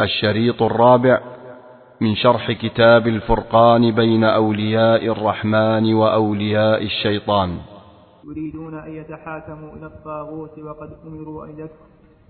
الشريط الرابع من شرح كتاب الفرقان بين أولياء الرحمن وأولياء الشيطان. يريدون أن يتحاكموا إلى الطاغوت وقد أمروا أن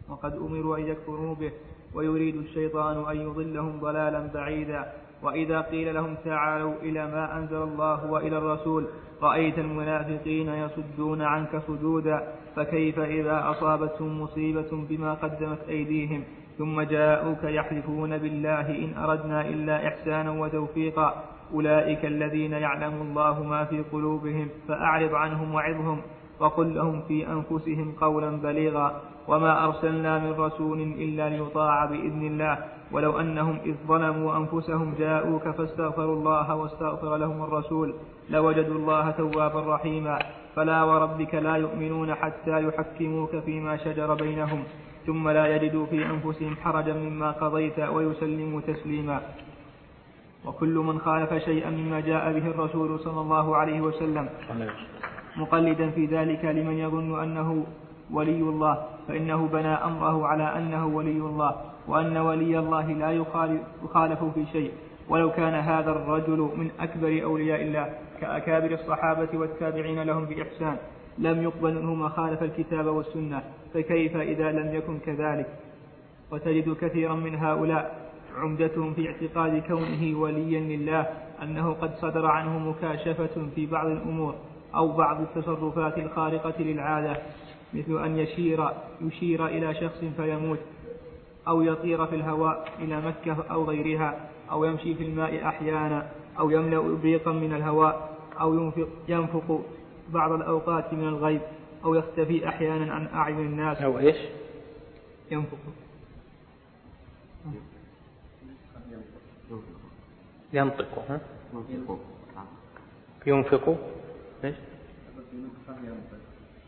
وقد أمروا أن يكفروا به ويريد الشيطان أن يضلهم ضلالا بعيدا. وإذا قيل لهم تعالوا إلى ما أنزل الله وإلى الرسول رأيت المنافقين يصدون عنك صدودا فكيف إذا أصابتهم مصيبة بما قدمت أيديهم؟ ثم جاءوك يحلفون بالله إن أردنا إلا إحسانا وتوفيقا. أولئك الذين يعلم الله ما في قلوبهم فأعرض عنهم وعظهم وقل لهم في أنفسهم قولا بليغا. وما أرسلنا من رسول إلا ليطاع بإذن الله. ولو أنهم إذ ظلموا أنفسهم جاءوك فاستغفروا الله واستغفر لهم الرسول. لوجدوا الله توابا رحيما. فلا وربك لا يؤمنون حتى يحكموك فيما شجر بينهم. ثم لا يجدوا في أنفسهم حرجا مما قضيت ويسلموا تسليما. وكل من خالف شيئا مما جاء به الرسول صلى الله عليه وسلم مقلدا في ذلك لمن يظن أنه ولي الله فإنه بنى أمره على أنه ولي الله وأن ولي الله لا يخالف في شيء. ولو كان هذا الرجل من أكبر أولياء الله كأكابر الصحابة والتابعين لهم بإحسان. لم يقبل منه ما خالف الكتاب والسنة فكيف إذا لم يكن كذلك؟ وتجد كثيرا من هؤلاء عمدتهم في اعتقاد كونه وليا لله أنه قد صدر عنه مكاشفة في بعض الأمور أو بعض التصرفات الخارقة للعادة مثل أن يشير يشير إلى شخص فيموت أو يطير في الهواء إلى مكة أو غيرها أو يمشي في الماء أحيانا أو يملأ إبريقا من الهواء أو ينفق, ينفق بعض الأوقات من الغيب أو يختفي أحيانا عن أعين الناس. أو إيش؟ ينفق ينطق. ها؟ ينفق إيش؟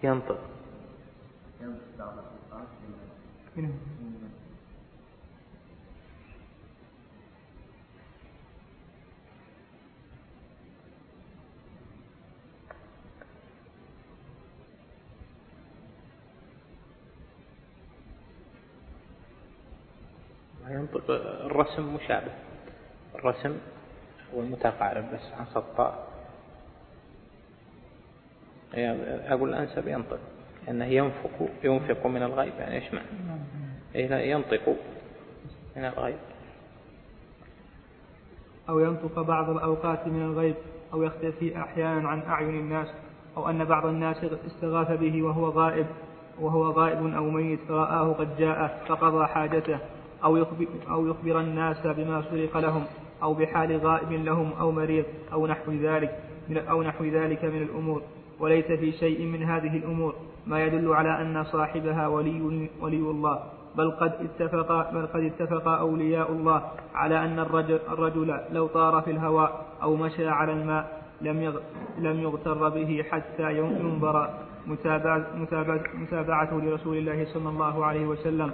ينطق. ينطق الرسم مشابه. الرسم هو المتقارب بس عن سطاء أقول الأنسب ينطق. أنه ينفق ينفق من الغيب. يعني إيش معنى؟ إيه ينطق من الغيب. أو ينطق بعض الأوقات من الغيب أو يختفي أحيانا عن أعين الناس أو أن بعض الناس استغاث به وهو غائب وهو غائب أو ميت فرآه قد جاء فقضى حاجته. أو يخبر, أو يخبر الناس بما سرق لهم أو بحال غائب لهم أو مريض أو نحو ذلك من أو نحو ذلك من الأمور. وليس في شيء من هذه الأمور ما يدل على أن صاحبها ولي, ولي الله بل قد اتفق بل قد اتفق أولياء الله على أن الرجل, الرجل لو طار في الهواء أو مشى على الماء لم لم يغتر به حتى ينظر متابعته لرسول الله صلى الله عليه وسلم.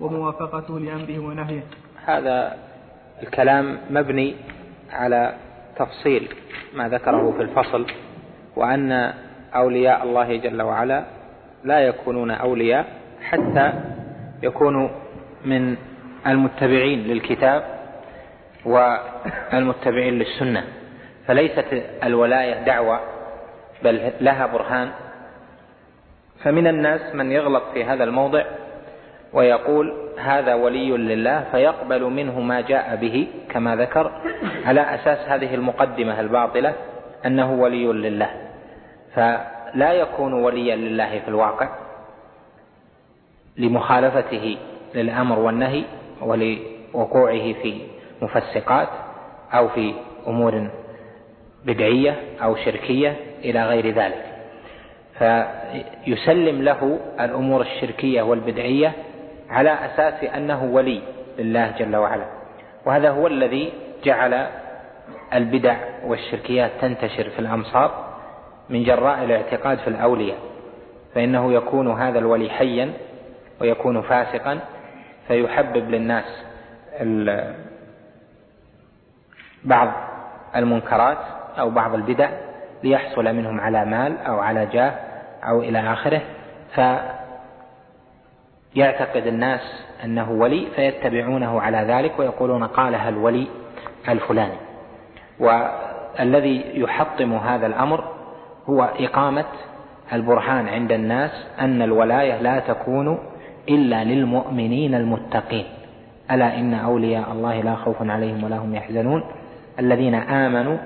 وموافقته لأمره ونهيه. هذا الكلام مبني على تفصيل ما ذكره في الفصل وأن أولياء الله جل وعلا لا يكونون أولياء حتى يكونوا من المتبعين للكتاب والمتبعين للسنة. فليست الولاية دعوة بل لها برهان. فمن الناس من يغلط في هذا الموضع ويقول هذا ولي لله فيقبل منه ما جاء به كما ذكر. على أساس هذه المقدمة الباطلة أنه ولي لله. فلا يكون وليا لله في الواقع لمخالفته للأمر والنهي ولوقوعه في مفسقات أو في أمور بدعية أو شركية إلى غير ذلك. فيسلم له الأمور الشركية والبدعية على أساس أنه ولي لله جل وعلا. وهذا هو الذي جعل البدع والشركيات تنتشر في الأمصار من جراء الاعتقاد في الأولياء. فإنه يكون هذا الولي حيا ويكون فاسقا فيحبب للناس بعض المنكرات أو بعض البدع ليحصل منهم على مال أو على جاه أو إلى آخره. ف يعتقد الناس أنه ولي فيتبعونه على ذلك ويقولون قالها الولي الفلاني. والذي يحطم هذا الأمر هو إقامة البرهان عند الناس أن الولاية لا تكون إلا للمؤمنين المتقين. ألا إن أولياء الله لا خوف عليهم ولا هم يحزنون. الذين آمنوا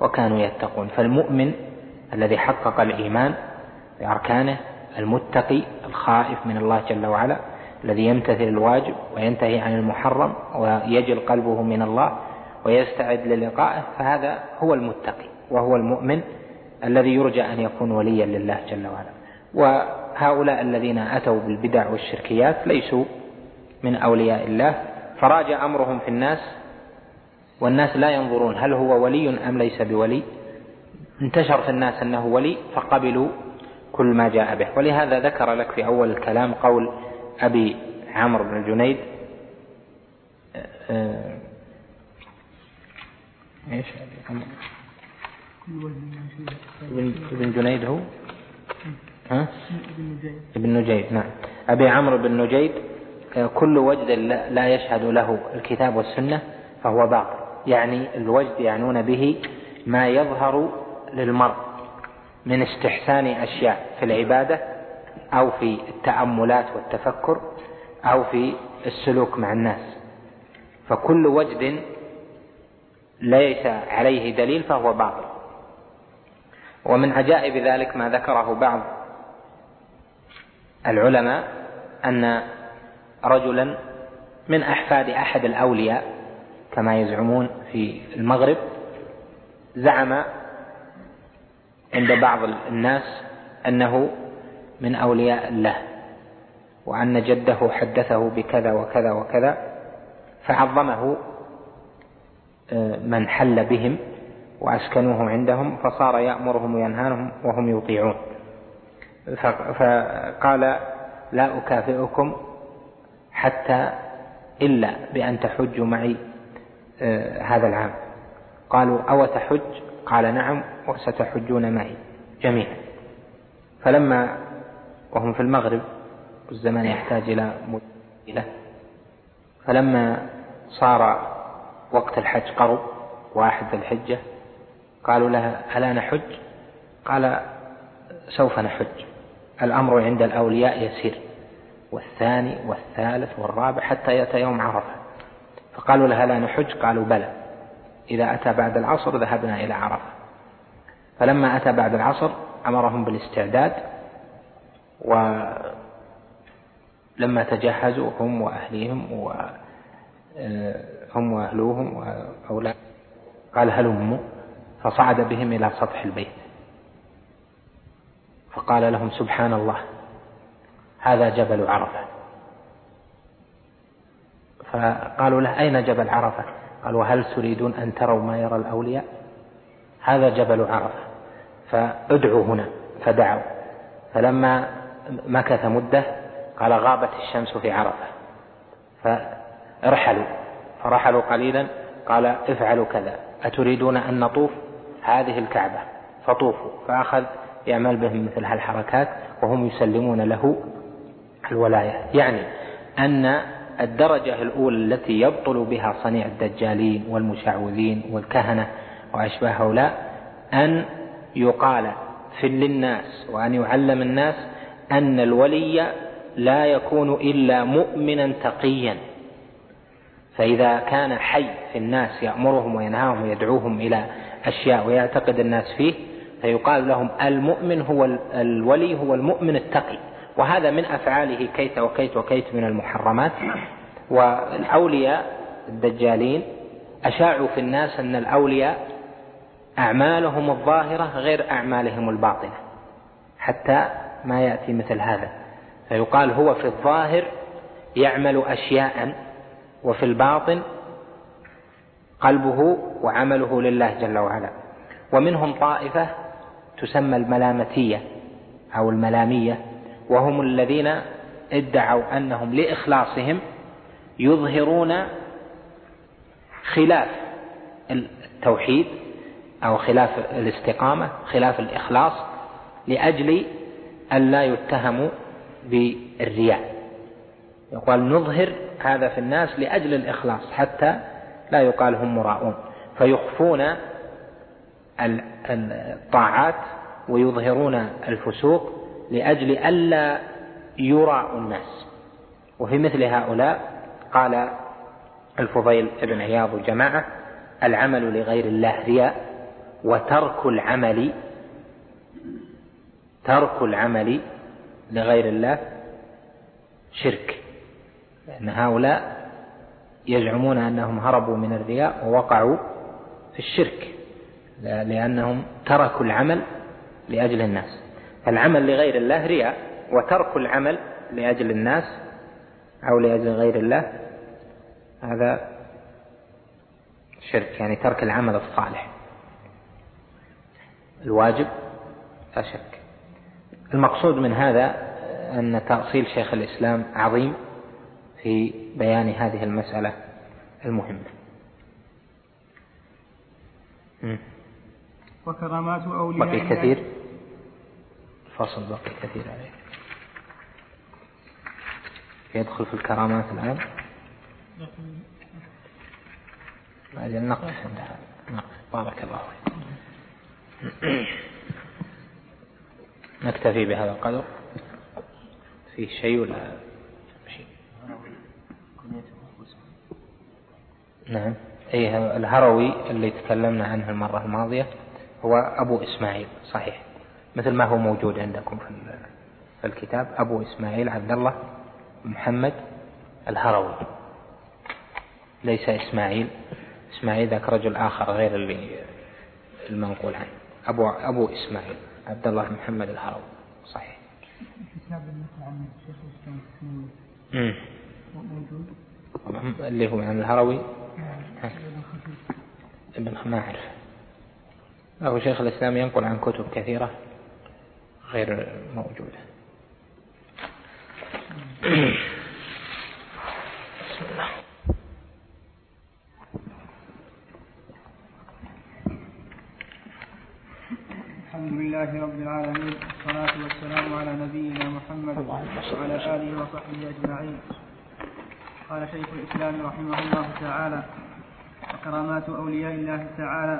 وكانوا يتقون. فالمؤمن الذي حقق الإيمان بأركانه المتقي الخائف من الله جل وعلا الذي يمتثل الواجب وينتهي عن المحرم ويجل قلبه من الله ويستعد للقائه فهذا هو المتقي وهو المؤمن الذي يرجى أن يكون وليا لله جل وعلا. وهؤلاء الذين أتوا بالبدع والشركيات ليسوا من أولياء الله فراجع أمرهم في الناس والناس لا ينظرون هل هو ولي أم ليس بولي. انتشر في الناس أنه ولي فقبلوا كل ما جاء به. ولهذا ذكر لك في أول الكلام قول أبي عمرو بن الجنيد آه، إيش ابن جنيد هو؟ ها؟ ابن نجيد نعم. أبي عمرو بن نجيد آه، كل وجد لا يشهد له الكتاب والسنة فهو باطل. يعني الوجد يعنون به ما يظهر للمرء. من استحسان أشياء في العبادة أو في التأملات والتفكر أو في السلوك مع الناس. فكل وجد ليس عليه دليل فهو باطل. ومن عجائب ذلك ما ذكره بعض العلماء أن رجلا من أحفاد أحد الأولياء كما يزعمون في المغرب زعم عند بعض الناس أنه من أولياء الله وأن جده حدثه بكذا وكذا وكذا فعظمه آه، من حل بهم وأسكنوه عندهم فصار يأمرهم وينهانهم وهم يطيعون. فقال لا أكافئكم حتى إلا بأن تحجوا معي آه، هذا العام. قالوا أو تحج قال نعم وستحجون معي جميعا. فلما وهم في المغرب والزمان يحتاج إلى مدة فلما صار وقت الحج قرب واحد الحجة قالوا لها ألا نحج؟ قال سوف نحج. الأمر عند الأولياء يسير والثاني والثالث والرابع حتى يأتي يوم عرفة. فقالوا لها لا نحج؟ قالوا بلى. إذا أتى بعد العصر ذهبنا إلى عرفة فلما أتى بعد العصر أمرهم بالاستعداد ولما تجهزوا هم وأهليهم وهم وأهلوهم وأولاد. قال هلموا فصعد بهم إلى سطح البيت. فقال لهم سبحان الله هذا جبل عرفة. فقالوا له أين جبل عرفة؟ قال وهل تريدون أن تروا ما يرى الأولياء؟ هذا جبل عرفة فادعوا هنا فدعوا. فلما مكث مدة قال غابت الشمس في عرفة. فرحلوا فرحلوا قليلا قال افعلوا كذا. أتريدون أن نطوف؟ هذه الكعبة. فطوفوا. فأخذ يعمل بهم مثل هالحركات وهم يسلمون له الولاية. يعني أن الدرجة الأولى التي يبطل بها صنيع الدجالين والمشعوذين والكهنة وأشباه هؤلاء أن يقال في للناس وأن يعلم الناس أن الولي لا يكون إلا مؤمنا تقيا. فإذا كان حي في الناس يأمرهم وينهاهم ويدعوهم إلى أشياء ويعتقد الناس فيه فيقال لهم المؤمن هو الولي هو المؤمن التقي. وهذا من أفعاله كيت وكيت وكيت من المحرمات. والأولياء الدجالين أشاعوا في الناس أن الأولياء أعمالهم الظاهرة غير أعمالهم الباطنة حتى ما يأتي مثل هذا. فيقال هو في الظاهر يعمل أشياء وفي الباطن قلبه وعمله لله جل وعلا. ومنهم طائفة تسمى الملامتية أو الملامية. وهم الذين ادعوا أنهم لإخلاصهم يظهرون خلاف التوحيد أو خلاف الاستقامة خلاف الإخلاص لأجل أن لا يتهموا بالرياء. يقال نظهر هذا في الناس لأجل الإخلاص حتى لا يقال هم مراؤون. فيخفون الطاعات ويظهرون الفسوق لأجل ألا يرى الناس. وفي مثل هؤلاء قال الفضيل بن عياض وجماعة العمل لغير الله رياء وترك العمل ترك العمل لغير الله شرك. لأن هؤلاء يزعمون أنهم هربوا من الرياء ووقعوا في الشرك لأنهم تركوا العمل لأجل الناس. العمل لغير الله رياء وترك العمل لأجل الناس أو لأجل غير الله. هذا شرك يعني ترك العمل الصالح. الواجب لا شك. المقصود من هذا أن تأصيل شيخ الإسلام عظيم في بيان هذه المسألة المهمة. وكرامات أولياء بقي كثير الفصل بقي كثير عليه. يدخل في الكرامات الآن. أجل نقف عند هذا. نقف بارك الله فيك. نكتفي بهذا القدر. في شيء ولا شيء؟ نعم. أي الهروي اللي تكلمنا عنه المرة الماضية هو أبو إسماعيل صحيح. مثل ما هو موجود عندكم في الكتاب أبو إسماعيل عبد الله محمد الهروي. ليس إسماعيل. إسماعيل ذاك رجل آخر غير اللي المنقول عنه. أبو أبو إسماعيل عبد الله محمد الهروي. صحيح. كتاب عن الشيخ موجود؟ اللي هو عن الهروي؟ ابن ما أعرف. أبو شيخ الإسلام ينقل عن كتب كثيرة. غير موجودة الحمد لله رب العالمين والصلاة والسلام على نبينا محمد وعلى آله وصحبه أجمعين. قال شيخ الإسلام رحمه الله تعالى وكرامات أولياء الله تعالى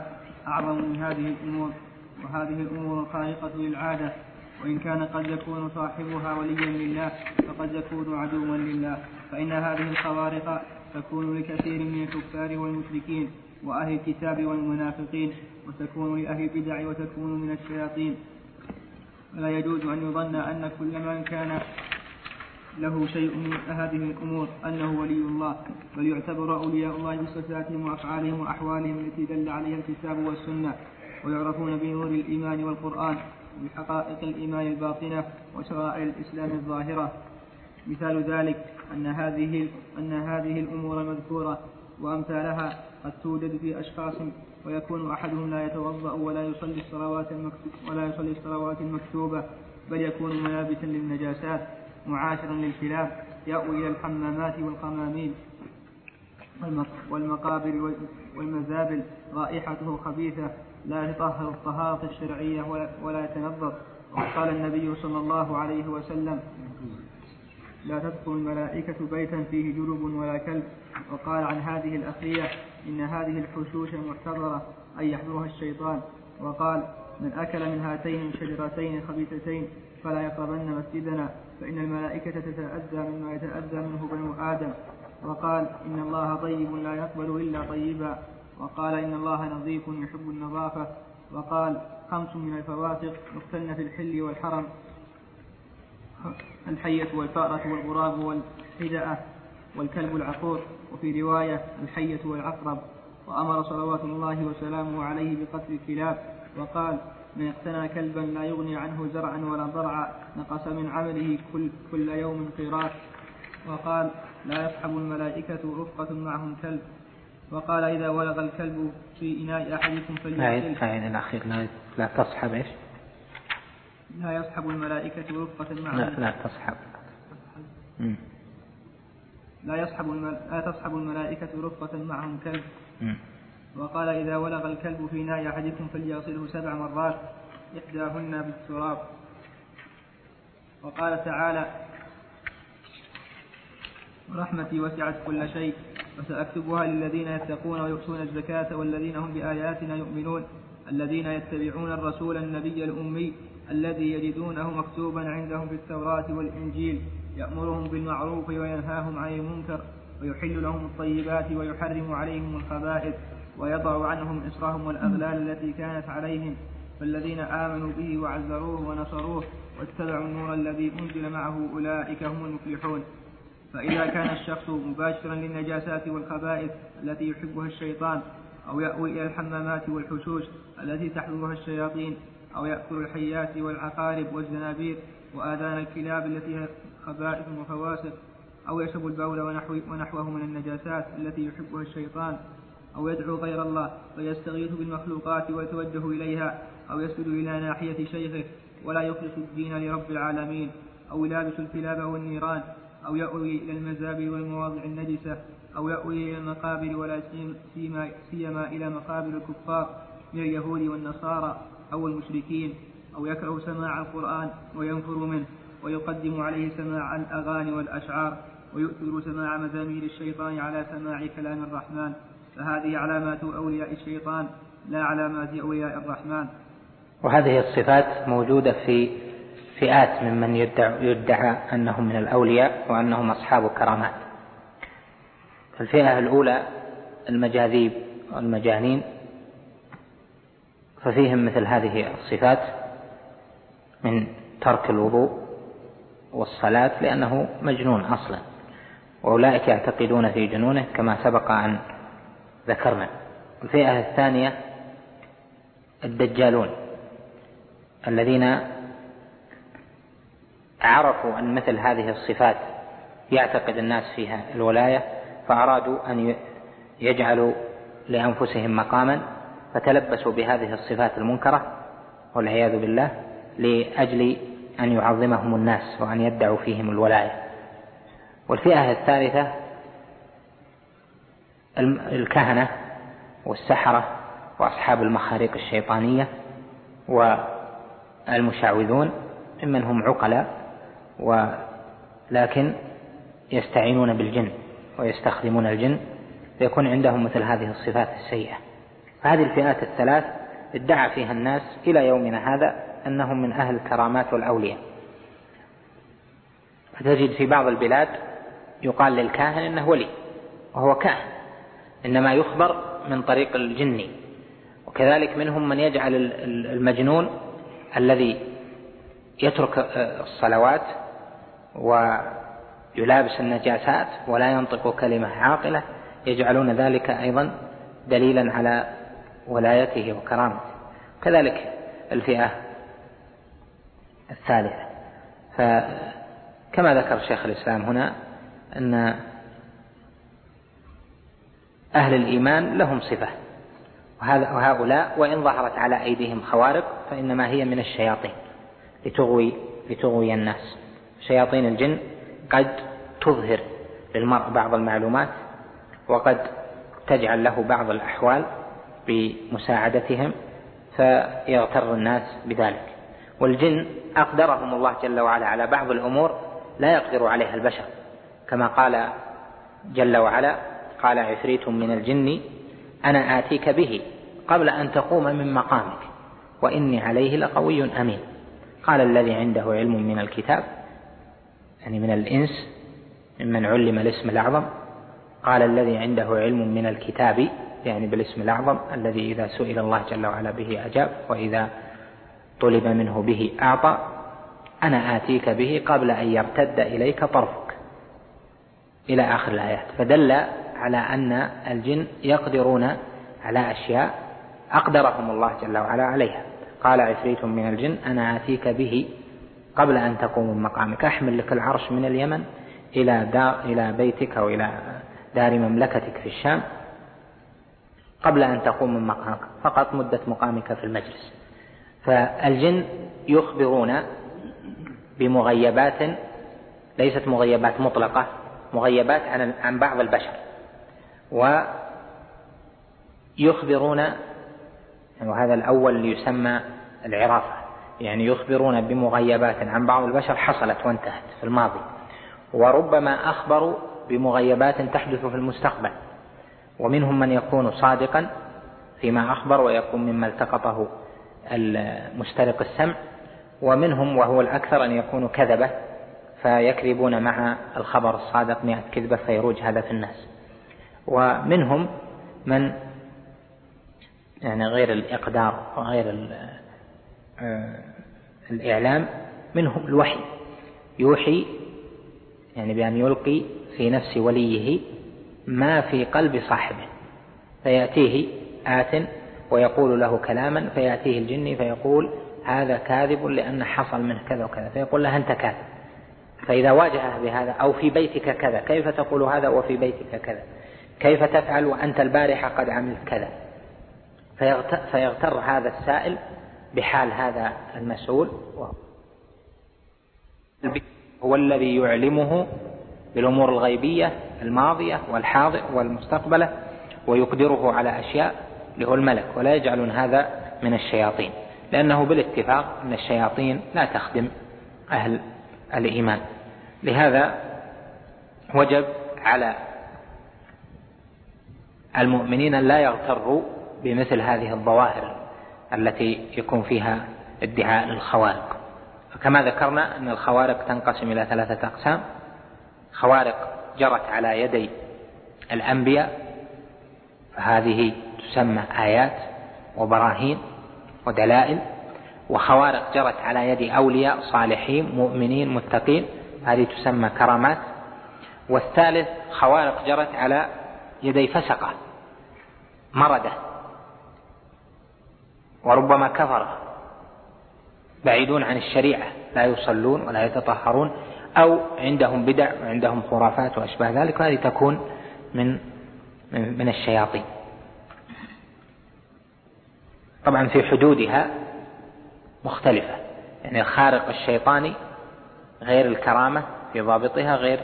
أعظم من هذه الأمور وهذه الأمور الخارقة للعادة وإن كان قد يكون صاحبها وليا لله فقد يكون عدوا لله. فإن هذه الخوارق تكون لكثير من الكفار والمشركين وأهل الكتاب والمنافقين وتكون لأهل البدع وتكون من الشياطين. فلا يجوز أن يظن أن كل من كان له شيء من هذه الأمور أنه ولي الله بل يعتبر أولياء الله بصفاتهم وأفعالهم وأحوالهم التي دل عليها الكتاب والسنة ويعرفون بنور الإيمان والقرآن. وبحقائق الإيمان الباطنة وشرائع الإسلام الظاهرة. مثال ذلك أن هذه أن هذه الأمور المذكورة وأمثالها قد توجد في أشخاص ويكون أحدهم لا يتوضأ ولا يصلي الصلوات ولا يصلي الصلوات المكتوبة بل يكون ملابسا للنجاسات معاشرا للكلاب يأوي إلى الحمامات والقمامين والمقابر والمزابل رائحته خبيثة لا يطهر الطهارة الشرعية ولا يتنظف وقال النبي صلى الله عليه وسلم لا تدخل الملائكة بيتا فيه جرب ولا كلب. وقال عن هذه الأخية إن هذه الحشوش المحتضرة أن يحضرها الشيطان. وقال من أكل من هاتين الشجرتين خبيثتين فلا يقربن مسجدنا فإن الملائكة تتأذى مما يتأذى منه بنو آدم. وقال إن الله طيب لا يقبل إلا طيبا. وقال إن الله نظيف يحب النظافة. وقال خمس من الفواسق يقتلن في الحل والحرم. الحية والفأرة والغراب والحدأة والكلب العقور. وفي رواية الحية والعقرب. وأمر صلوات الله وسلامه عليه بقتل الكلاب. وقال من اقتنى كلبا لا يغني عنه زرعا ولا ضرعا. نقص من عمله كل, كل يوم قيراط. وقال لا يصحب الملائكة رفقة معهم كلب. وقال إذا ولغ الكلب في إناء أحدكم أعيد الأخير. لا, لا تصحب إيش؟ لا يصحب الملائكة رفقة معهم لا لا تصحب. لا يصحب لا تصحب الملائكة رفقة معهم كلب وقال إذا ولغ الكلب في ناء أحدكم فليغسله سبع مرات إحداهن بالتراب. وقال تعالى ورحمتي وسعت كل شيء. وسأكتبها للذين يتقون ويؤتون الزكاة والذين هم بآياتنا يؤمنون الذين يتبعون الرسول النبي الأمي الذي يجدونه مكتوبا عندهم في التوراة والإنجيل يأمرهم بالمعروف وينهاهم عن المنكر ويحل لهم الطيبات ويحرم عليهم الخبائث ويضع عنهم إصرهم والأغلال التي كانت عليهم. فالذين آمنوا به وعزروه ونصروه واتبعوا النور الذي أنزل معه أولئك هم المفلحون. فإذا كان الشخص مباشرا للنجاسات والخبائث التي يحبها الشيطان أو يأوي إلى الحمامات والحشوش التي تحضرها الشياطين أو يأكل الحيات والعقارب والزنابير وآذان الكلاب التي هي خبائث وفواسق أو يشرب البول ونحو ونحوه من النجاسات التي يحبها الشيطان أو يدعو غير الله ويستغيث بالمخلوقات ويتوجه إليها أو يسجد إلى ناحية شيخه ولا يخلص الدين لرب العالمين أو يلابس الكلاب والنيران. أو يأوي إلى المزابل والمواضع النجسة أو يأوي إلى المقابر ولا سيما, سيما إلى مقابر الكفار من اليهود والنصارى أو المشركين أو يكره سماع القرآن وينفر منه ويقدم عليه سماع الأغاني والأشعار ويؤثر سماع مزامير الشيطان على سماع كلام الرحمن. فهذه علامات أولياء الشيطان لا علامات أولياء الرحمن. وهذه الصفات موجودة في فئات ممن يدعى, يدعى أنهم من الأولياء وأنهم أصحاب كرامات الفئة الأولى المجاذيب والمجانين ففيهم مثل هذه الصفات من ترك الوضوء والصلاة لأنه مجنون أصلا وأولئك يعتقدون في جنونه كما سبق أن ذكرنا. الفئة الثانية الدجالون الذين عرفوا أن مثل هذه الصفات يعتقد الناس فيها الولاية فأرادوا أن يجعلوا لأنفسهم مقاما فتلبسوا بهذه الصفات المنكرة والعياذ بالله لأجل أن يعظمهم الناس وأن يدعوا فيهم الولاية. والفئة الثالثة الكهنة والسحرة وأصحاب المخاريق الشيطانية والمشعوذون ممن هم عقلاء ولكن يستعينون بالجن ويستخدمون الجن فيكون عندهم مثل هذه الصفات السيئة. فهذه الفئات الثلاث ادعى فيها الناس إلى يومنا هذا أنهم من أهل الكرامات والأولياء فتجد في بعض البلاد يقال للكاهن إنه ولي وهو كاهن إنما يخبر من طريق الجني. وكذلك منهم من يجعل المجنون الذي يترك الصلوات ويلابس النجاسات ولا ينطق كلمة عاقلة يجعلون ذلك أيضا دليلا على ولايته وكرامته. كذلك الفئة الثالثة. فكما ذكر شيخ الإسلام هنا أن أهل الإيمان لهم صفة وهؤلاء وإن ظهرت على أيديهم خوارق فإنما هي من الشياطين لتغوي لتغوي الناس. شياطين الجن قد تظهر للمرء بعض المعلومات وقد تجعل له بعض الأحوال بمساعدتهم فيغتر الناس بذلك. والجن أقدرهم الله جل وعلا على بعض الأمور لا يقدر عليها البشر. كما قال جل وعلا قال عفريت من الجن أنا آتيك به قبل أن تقوم من مقامك وإني عليه لقوي أمين. قال الذي عنده علم من الكتاب يعني من الإنس ممن علم الاسم الأعظم. قال الذي عنده علم من الكتاب يعني بالاسم الأعظم الذي إذا سئل الله جل وعلا به أجاب وإذا طلب منه به أعطى أنا آتيك به قبل أن يرتد إليك طرفك. إلى آخر الآيات. فدل على أن الجن يقدرون على أشياء أقدرهم الله جل وعلا عليها. قال عفريت من الجن أنا آتيك به قبل أن تقوم من مقامك. أحمل لك العرش من اليمن إلى دار إلى بيتك أو إلى دار مملكتك في الشام قبل أن تقوم من مقامك. فقط مدة مقامك في المجلس. فالجن يخبرون بمغيبات ليست مغيبات مطلقة مغيبات عن عن بعض البشر. ويخبرون وهذا الأول يسمى العرافة. يعني يخبرون بمغيبات عن بعض البشر حصلت وانتهت في الماضي. وربما أخبروا بمغيبات تحدث في المستقبل. ومنهم من يكون صادقا فيما أخبر ويكون مما التقطه المسترق السمع. ومنهم وهو الأكثر أن يكونوا كذبة فيكذبون مع الخبر الصادق مئة كذبة فيروج هذا في الناس. ومنهم من يعني غير الإقدار وغير الإعلام منهم الوحي. يوحي يعني بأن يلقي في نفس وليه ما في قلب صاحبه. فيأتيه آت ويقول له كلاما فيأتيه الجني فيقول هذا كاذب لأن حصل منه كذا وكذا. فيقول له أنت كاذب. فإذا واجهه بهذا أو في بيتك كذا كيف تقول هذا وفي بيتك كذا؟ كيف تفعل وأنت البارحة قد عملت كذا؟ فيغتر هذا السائل بحال هذا المسؤول. هو الذي يعلمه بالأمور الغيبية الماضية والحاضر والمستقبلة ويقدره على أشياء له الملك ولا يجعلون هذا من الشياطين لأنه بالاتفاق أن الشياطين لا تخدم أهل الإيمان. لهذا وجب على المؤمنين لا يغتروا بمثل هذه الظواهر. التي يكون فيها ادعاء للخوارق. فكما ذكرنا أن الخوارق تنقسم إلى ثلاثة أقسام. خوارق جرت على يدي الأنبياء فهذه تسمى آيات وبراهين ودلائل. وخوارق جرت على يد أولياء صالحين مؤمنين متقين هذه تسمى كرامات. والثالث خوارق جرت على يدي فسقة مردة. وربما كفرة بعيدون عن الشريعة لا يصلون ولا يتطهرون أو عندهم بدع وعندهم خرافات وأشباه ذلك وهذه تكون من من الشياطين. طبعا في حدودها مختلفة. يعني الخارق الشيطاني غير الكرامة في ضابطها غير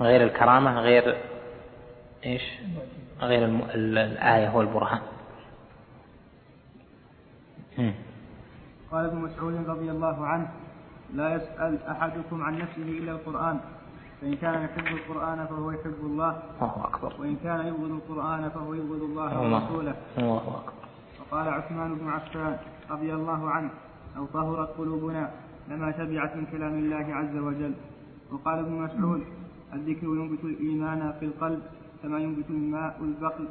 غير الكرامة غير إيش؟ غير الآية والبرهان. قال ابن مسعود رضي الله عنه: لا يسأل أحدكم عن نفسه إلا القرآن. فإن كان يحب القرآن فهو يحب الله. الله أكبر. وإن كان يبغض القرآن فهو يبغض الله ورسوله. الله أكبر. وقال عثمان بن عفان رضي الله عنه لو طهرت قلوبنا لما تبعت من كلام الله عز وجل. وقال ابن مسعود الذكر ينبت الإيمان في القلب. كما ينبت الماء البقل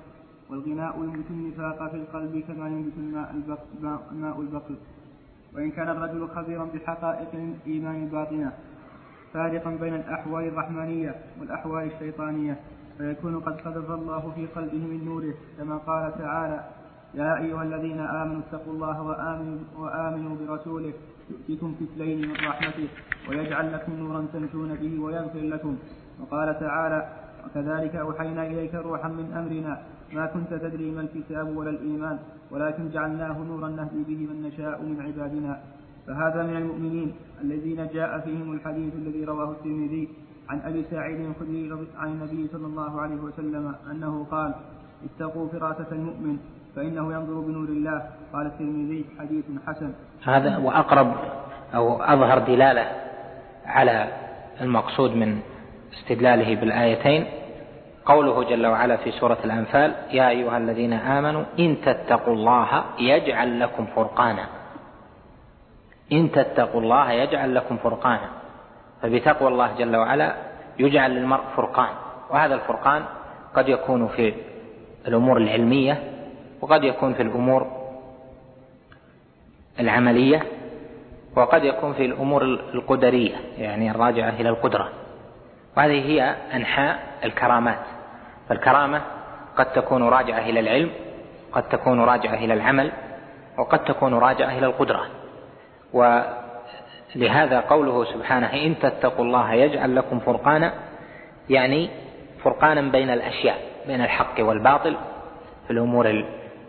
والغناء ينبت النفاق في القلب كما ينبت الماء البقل, الماء البقل وإن كان الرجل خبيرا بحقائق الإيمان الباطنة فارقا بين الأحوال الرحمانية والأحوال الشيطانية فيكون قد قذف الله في قلبه من نوره كما قال تعالى يا أيها الذين آمنوا اتقوا الله وآمنوا, وآمنوا برسوله يؤتكم كفلين من رحمته ويجعل لكم نورا تمشون به ويغفر لكم. وقال تعالى وكذلك أوحينا إليك روحا من أمرنا. ما كنت تدري ما الكتاب ولا الإيمان ولكن جعلناه نورا نهدي به من نشاء من عبادنا. فهذا من المؤمنين الذين جاء فيهم الحديث الذي رواه الترمذي عن أبي سعيد الخدري عن النبي صلى الله عليه وسلم أنه قال اتقوا فراسه المؤمن فإنه ينظر بنور الله. قال الترمذي حديث حسن. هذا وأقرب أو أظهر دلالة على المقصود من استدلاله بالآيتين قوله جل وعلا في سورة الأنفال يا أيها الذين آمنوا إن تتقوا الله يجعل لكم فرقانا. إن تتقوا الله يجعل لكم فرقانا. فبتقوى الله جل وعلا يجعل للمرء فرقان. وهذا الفرقان قد يكون في الأمور العلمية وقد يكون في الأمور العملية وقد يكون في الأمور القدرية يعني الراجعة إلى القدرة. وهذه هي أنحاء الكرامات. فالكرامة قد تكون راجعة إلى العلم قد تكون راجعة إلى العمل وقد تكون راجعة إلى القدرة. ولهذا قوله سبحانه إن تتقوا الله يجعل لكم فرقانا يعني فرقانا بين الأشياء بين الحق والباطل في الأمور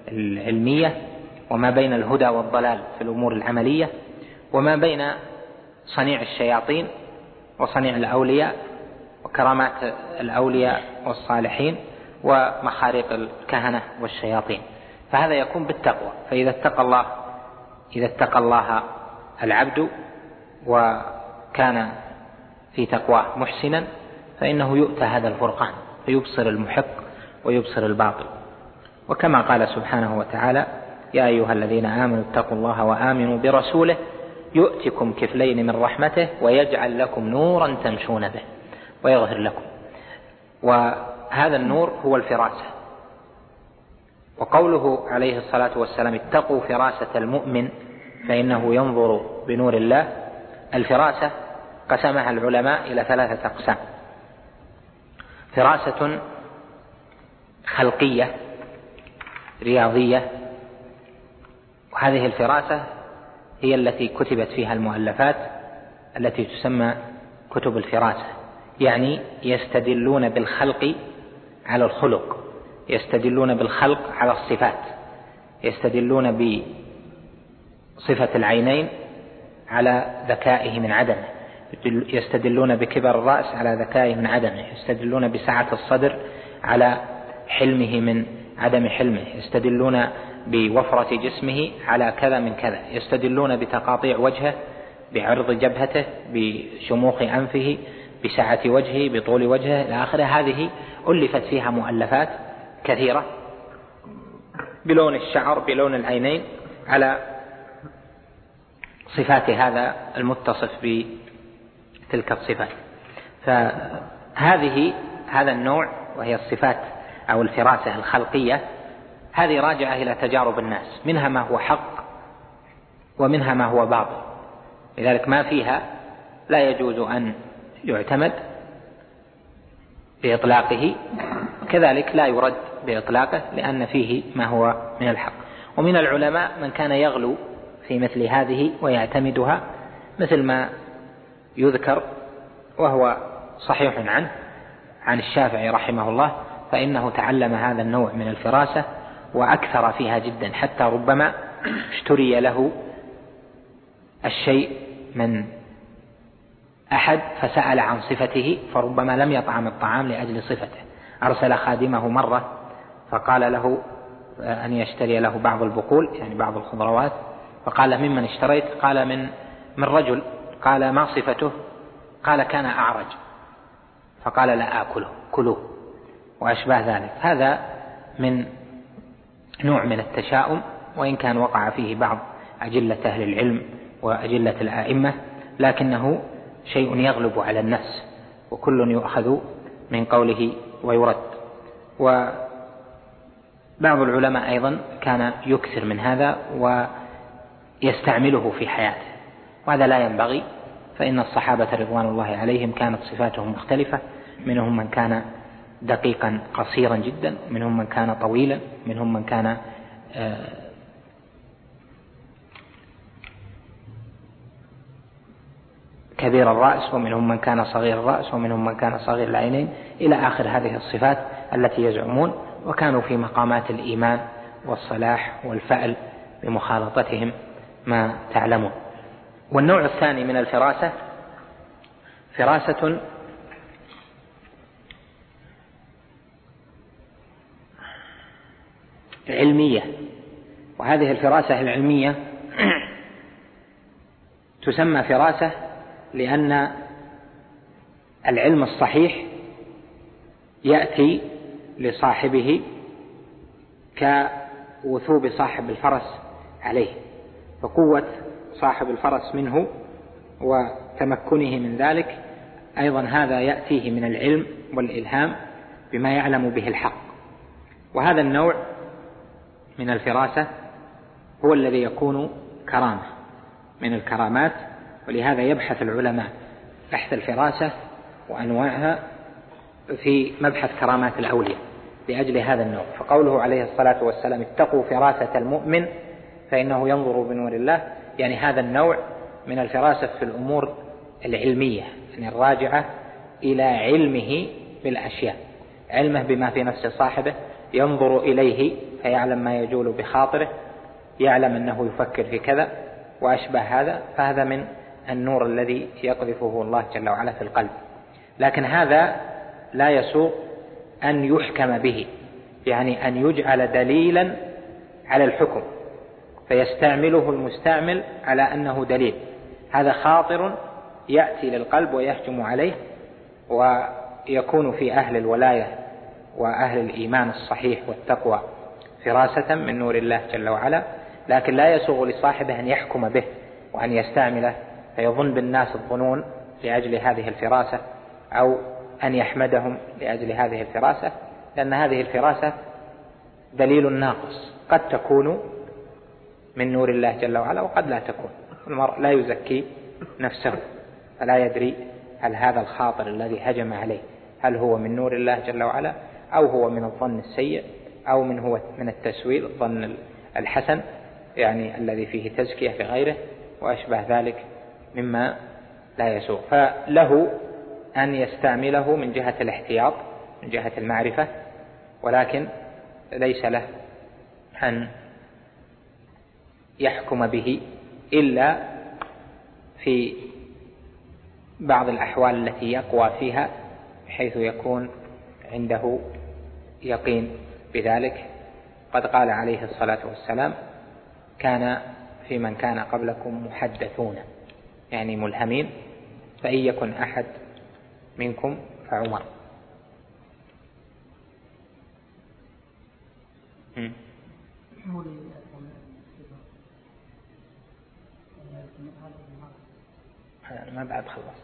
العلمية وما بين الهدى والضلال في الأمور العملية وما بين صنيع الشياطين وصنيع الأولياء وكرامات الأولياء والصالحين ومخاريق الكهنة والشياطين. فهذا يكون بالتقوى. فإذا اتقى الله إذا اتقى الله العبد وكان في تقواه محسنا فإنه يؤتى هذا الفرقان فيبصر المحق ويبصر الباطل. وكما قال سبحانه وتعالى يا أيها الذين آمنوا اتقوا الله وآمنوا برسوله يؤتكم كفلين من رحمته ويجعل لكم نورا تمشون به. ويغفر لكم. وهذا النور هو الفراسة وقوله عليه الصلاة والسلام اتقوا فراسة المؤمن فإنه ينظر بنور الله. الفراسة قسمها العلماء إلى ثلاثة أقسام. فراسة خلقية رياضية. وهذه الفراسة هي التي كتبت فيها المؤلفات التي تسمى كتب الفراسة يعني يستدلون بالخلق على الخلق يستدلون بالخلق على الصفات يستدلون بصفة العينين على ذكائه من عدمه يستدلون بكبر الرأس على ذكائه من عدمه يستدلون بسعة الصدر على حلمه من عدم حلمه يستدلون بوفرة جسمه على كذا من كذا يستدلون بتقاطيع وجهه بعرض جبهته بشموخ أنفه بسعة وجهه بطول وجهه إلى آخره. هذه ألفت فيها مؤلفات كثيرة. بلون الشعر بلون العينين على صفات هذا المتصف بتلك الصفات. فهذه هذا النوع وهي الصفات أو الفراسة الخلقية هذه راجعة إلى تجارب الناس. منها ما هو حق ومنها ما هو باطل. لذلك ما فيها لا يجوز أن يعتمد بإطلاقه كذلك لا يرد بإطلاقه لأن فيه ما هو من الحق. ومن العلماء من كان يغلو في مثل هذه ويعتمدها مثل ما يذكر وهو صحيح عنه عن الشافعي رحمه الله فإنه تعلم هذا النوع من الفراسة وأكثر فيها جدا حتى ربما اشتري له الشيء من أحد فسأل عن صفته فربما لم يطعم الطعام لأجل صفته. أرسل خادمه مرة فقال له أن يشتري له بعض البقول يعني بعض الخضروات. فقال ممن اشتريت؟ قال من من رجل. قال ما صفته؟ قال كان أعرج. فقال لا آكله كلوه. وأشباه ذلك. هذا من نوع من التشاؤم وإن كان وقع فيه بعض أجلة أهل العلم وأجلة الآئمة لكنه شيء يغلب على النفس وكل يؤخذ من قوله ويرد. وبعض العلماء أيضا كان يكثر من هذا ويستعمله في حياته وهذا لا ينبغي فإن الصحابة رضوان الله عليهم كانت صفاتهم مختلفة. منهم من كان دقيقا قصيرا جدا منهم من كان طويلا منهم من كان كبير الرأس ومنهم من كان صغير الرأس ومنهم من كان صغير العينين إلى آخر هذه الصفات التي يزعمون وكانوا في مقامات الإيمان والصلاح والفأل بمخالطتهم ما تعلمون. والنوع الثاني من الفراسة فراسة علمية. وهذه الفراسة العلمية تسمى فراسة لأن العلم الصحيح يأتي لصاحبه كوثوب صاحب الفرس عليه فقوة صاحب الفرس منه وتمكنه من ذلك أيضا هذا يأتيه من العلم والإلهام بما يعلم به الحق. وهذا النوع من الفراسة هو الذي يكون كرامة من الكرامات ولهذا يبحث العلماء بحث الفراسة وأنواعها في مبحث كرامات الأولياء لأجل هذا النوع. فقوله عليه الصلاة والسلام اتقوا فراسة المؤمن فإنه ينظر بنور الله يعني هذا النوع من الفراسة في الأمور العلمية يعني الراجعة إلى علمه بالأشياء علمه بما في نفس صاحبه ينظر إليه فيعلم ما يجول بخاطره يعلم أنه يفكر في كذا وأشبه هذا فهذا من النور الذي يقذفه الله جل وعلا في القلب. لكن هذا لا يسوق أن يحكم به يعني أن يجعل دليلا على الحكم فيستعمله المستعمل على أنه دليل. هذا خاطر يأتي للقلب ويهجم عليه ويكون في أهل الولاية وأهل الإيمان الصحيح والتقوى فراسة من نور الله جل وعلا. لكن لا يسوغ لصاحبه أن يحكم به وأن يستعمله فيظن بالناس الظنون لأجل هذه الفراسة أو أن يحمدهم لأجل هذه الفراسة لأن هذه الفراسة دليل ناقص. قد تكون من نور الله جل وعلا وقد لا تكون. المرء لا يزكي نفسه فلا يدري هل هذا الخاطر الذي هجم عليه هل هو من نور الله جل وعلا أو هو من الظن السيء أو من هو من التسويل الظن الحسن يعني الذي فيه تزكية لغيره وأشبه ذلك. مما لا يسوق. فله أن يستعمله من جهة الاحتياط من جهة المعرفة ولكن ليس له أن يحكم به إلا في بعض الأحوال التي يقوى فيها بحيث يكون عنده يقين بذلك. قد قال عليه الصلاة والسلام كان في من كان قبلكم محدثون. يعني ملهمين فإن يكن أحد منكم فعمر. ما بعد خلصت.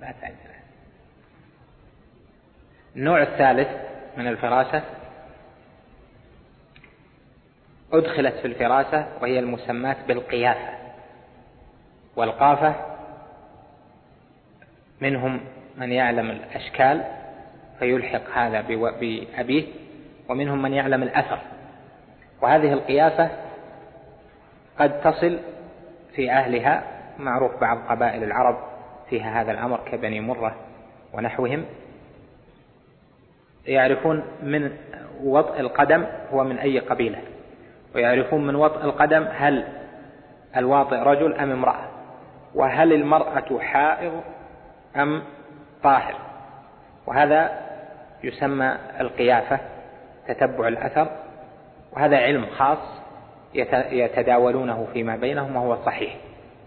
بعد النوع الثالث من الفراسة أدخلت في الفراسة وهي المسماة بالقيافة. والقافة منهم من يعلم الأشكال فيلحق هذا بأبيه ومنهم من يعلم الأثر. وهذه القيافة قد تصل في أهلها معروف بعض قبائل العرب فيها هذا الأمر كبني مرة ونحوهم. يعرفون من وطء القدم هو من أي قبيلة ويعرفون من وطء القدم هل الواطئ رجل أم امرأة. وهل المرأة حائض أم طاهر؟ وهذا يسمى القيافة تتبع الأثر وهذا علم خاص يتداولونه فيما بينهم وهو صحيح.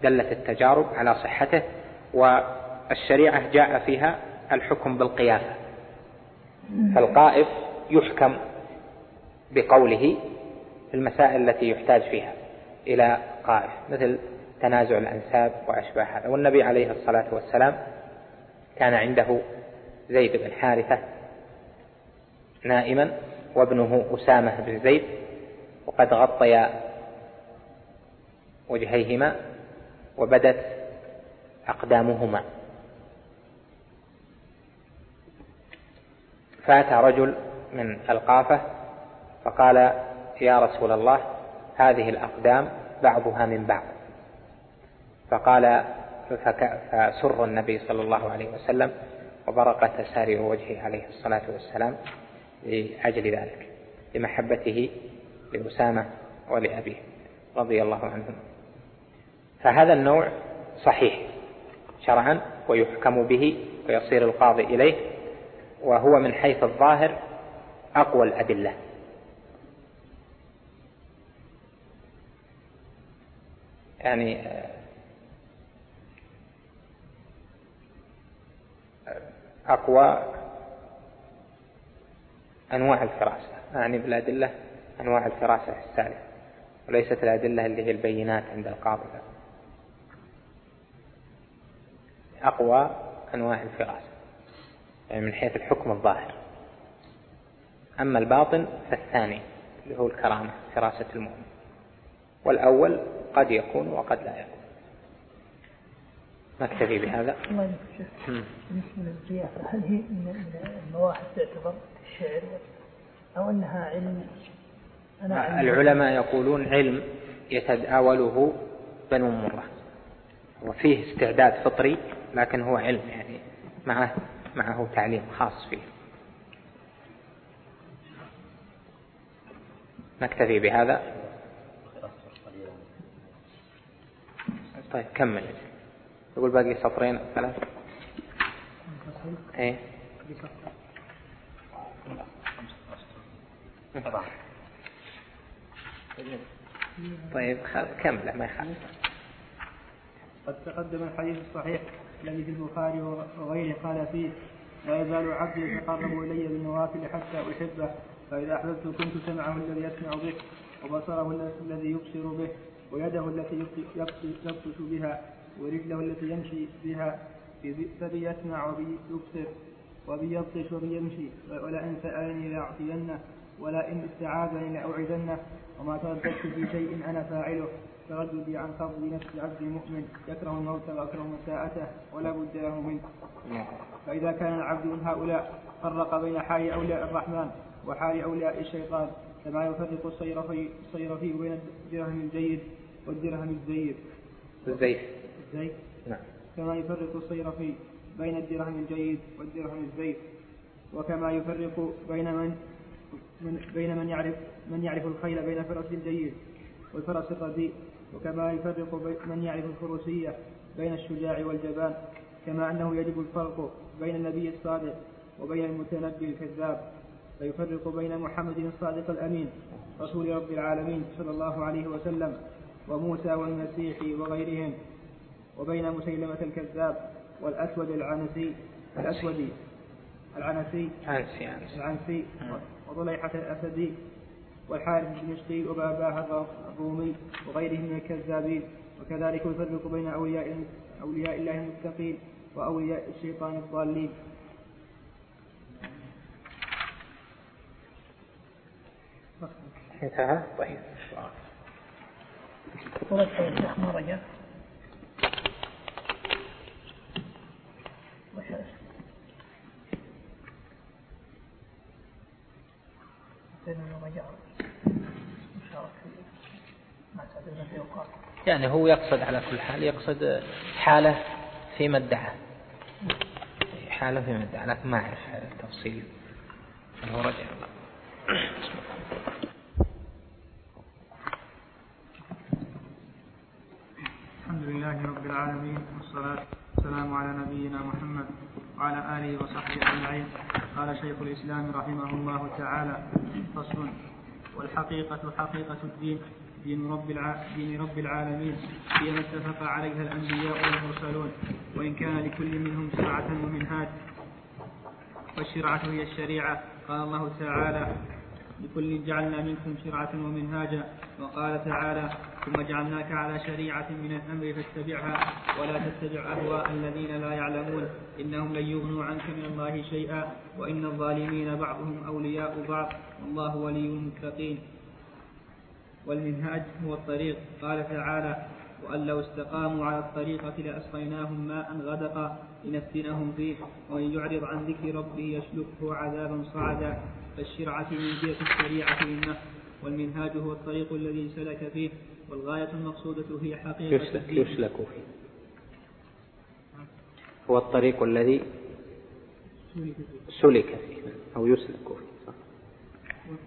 دلت التجارب على صحته والشريعة جاء فيها الحكم بالقيافة. فالقائف يحكم بقوله في المسائل التي يحتاج فيها إلى قائف مثل تنازع الأنساب وأشباه هذا. والنبي عليه الصلاة والسلام كان عنده زيد بن حارثة نائما وابنه أسامة بن زيد وقد غطيا وجهيهما وبدت أقدامهما. فأتى رجل من القافة فقال يا رسول الله هذه الأقدام بعضها من بعض. فقال فسر النبي صلى الله عليه وسلم وبرقت سارر وجهه عليه الصلاة والسلام لأجل ذلك لمحبته لأسامة ولأبيه رضي الله عنهم. فهذا النوع صحيح شرعا ويحكم به ويصير القاضي إليه وهو من حيث الظاهر أقوى الأدلة. يعني أقوى أنواع الفراسة أعني بالأدلة أنواع الفراسة السالفة وليست الأدلة اللي هي البينات عند القاضي. أقوى أنواع الفراسة يعني من حيث الحكم الظاهر. أما الباطن فالثاني اللي هو الكرامة فراسة المؤمن والأول قد يكون وقد لا يكون. نكتفي بهذا. الله بالنسبة للقيافة هل هي من المواهب تعتبر الشعر أو أنها علم؟ أنا علم العلماء يقولون علم يتداوله بنو مرة وفيه استعداد فطري لكن هو علم يعني معه معه تعليم خاص فيه. نكتفي بهذا. طيب كمل. يقول باقي سطرين. ثلاث إيه. طيب كمل ما يخالف. قد تقدم الحديث الصحيح الذي في البخاري وغيره قال فيه لا يزال عبدي يتقرب إلي بالنوافل حتى أحبه فإذا احببت كنت سمعه الذي يسمع به وبصره الذي يبصر به ويده التي يبطش بها ورجله التي يمشي بها فبي يسمع وبي يبصر وبي يبطش وبي يمشي. ولئن سألني لأعطينه ولئن استعاذني لأوعدنه. وما ترددت في شيء أنا فاعله. ترددي عن قبض نفس عبد مؤمن يكره الموت ويكره مساءته ولا بد له منه. فإذا كان العبد من هؤلاء فرق بين حال أولياء الرحمن وحال أولياء الشيطان. كما يفرق الصيرفي الصيرفي بين الدرهم الجيد والدرهم الزيد. الزيت. الزيت. نعم. كما يفرق الصيرفي بين الدرهم الجيد والدرهم الزيت وكما يفرق بين من من بين من يعرف من يعرف الخيل بين فرس الجيد والفرس الرديء وكما يفرق من يعرف الفروسية بين الشجاع والجبان كما أنه يجب الفرق بين النبي الصادق وبين المتنبي الكذاب. فيفرق بين محمد الصادق الأمين رسول رب العالمين صلى الله عليه وسلم وموسى والمسيح وغيرهم. وبين مسيلمة الكذاب والأسود العنسي الأسودي العنسي عنسي العنسي وضليحة الأسدي والحارث الدمشقي وباباه الرومي وغيرهم من الكذابين. وكذلك يفرق بين أولياء أولياء الله المتقين وأولياء الشيطان الضالين. انتهى؟ طيب ولد يا شيخ ما رجع يعني هو يقصد على كل حال يقصد حالة فيما ادعى حالة فيما ادعى لكن ما أعرف التفصيل هو رجع. الله الحمد لله رب العالمين والصلاة والسلام على نبينا محمد وعلى آله وصحبه أجمعين. قال شيخ الإسلام رحمه الله تعالى فصل والحقيقة حقيقة الدين دين رب دين رب العالمين هي ما اتفق عليها الأنبياء والمرسلون وإن كان لكل منهم شرعة ومنهاج. والشرعة هي الشريعة. قال الله تعالى لكل جعلنا منكم شرعة ومنهاجا. وقال تعالى ثم جعلناك على شريعة من الأمر فاتبعها ولا تتبع أهواء الذين لا يعلمون. إنهم لن يغنوا عنك من الله شيئا وإن الظالمين بعضهم أولياء بعض. والله ولي المتقين. والمنهاج هو الطريق. قال تعالى وأن لو استقاموا على الطريقة لأسقيناهم ماء غدقا لنفتنهم فيه. ومن يعرض عن ذكر ربه يسلكه عذابا صعدا. فالشرعة من جهة الشريعة للنفس. والمنهاج هو الطريق الذي سلك فيه. والغاية المقصودة هي حقيقة يسلك, يسلك فيه. هو الطريق الذي سلك فيه. أو يسلك فيه.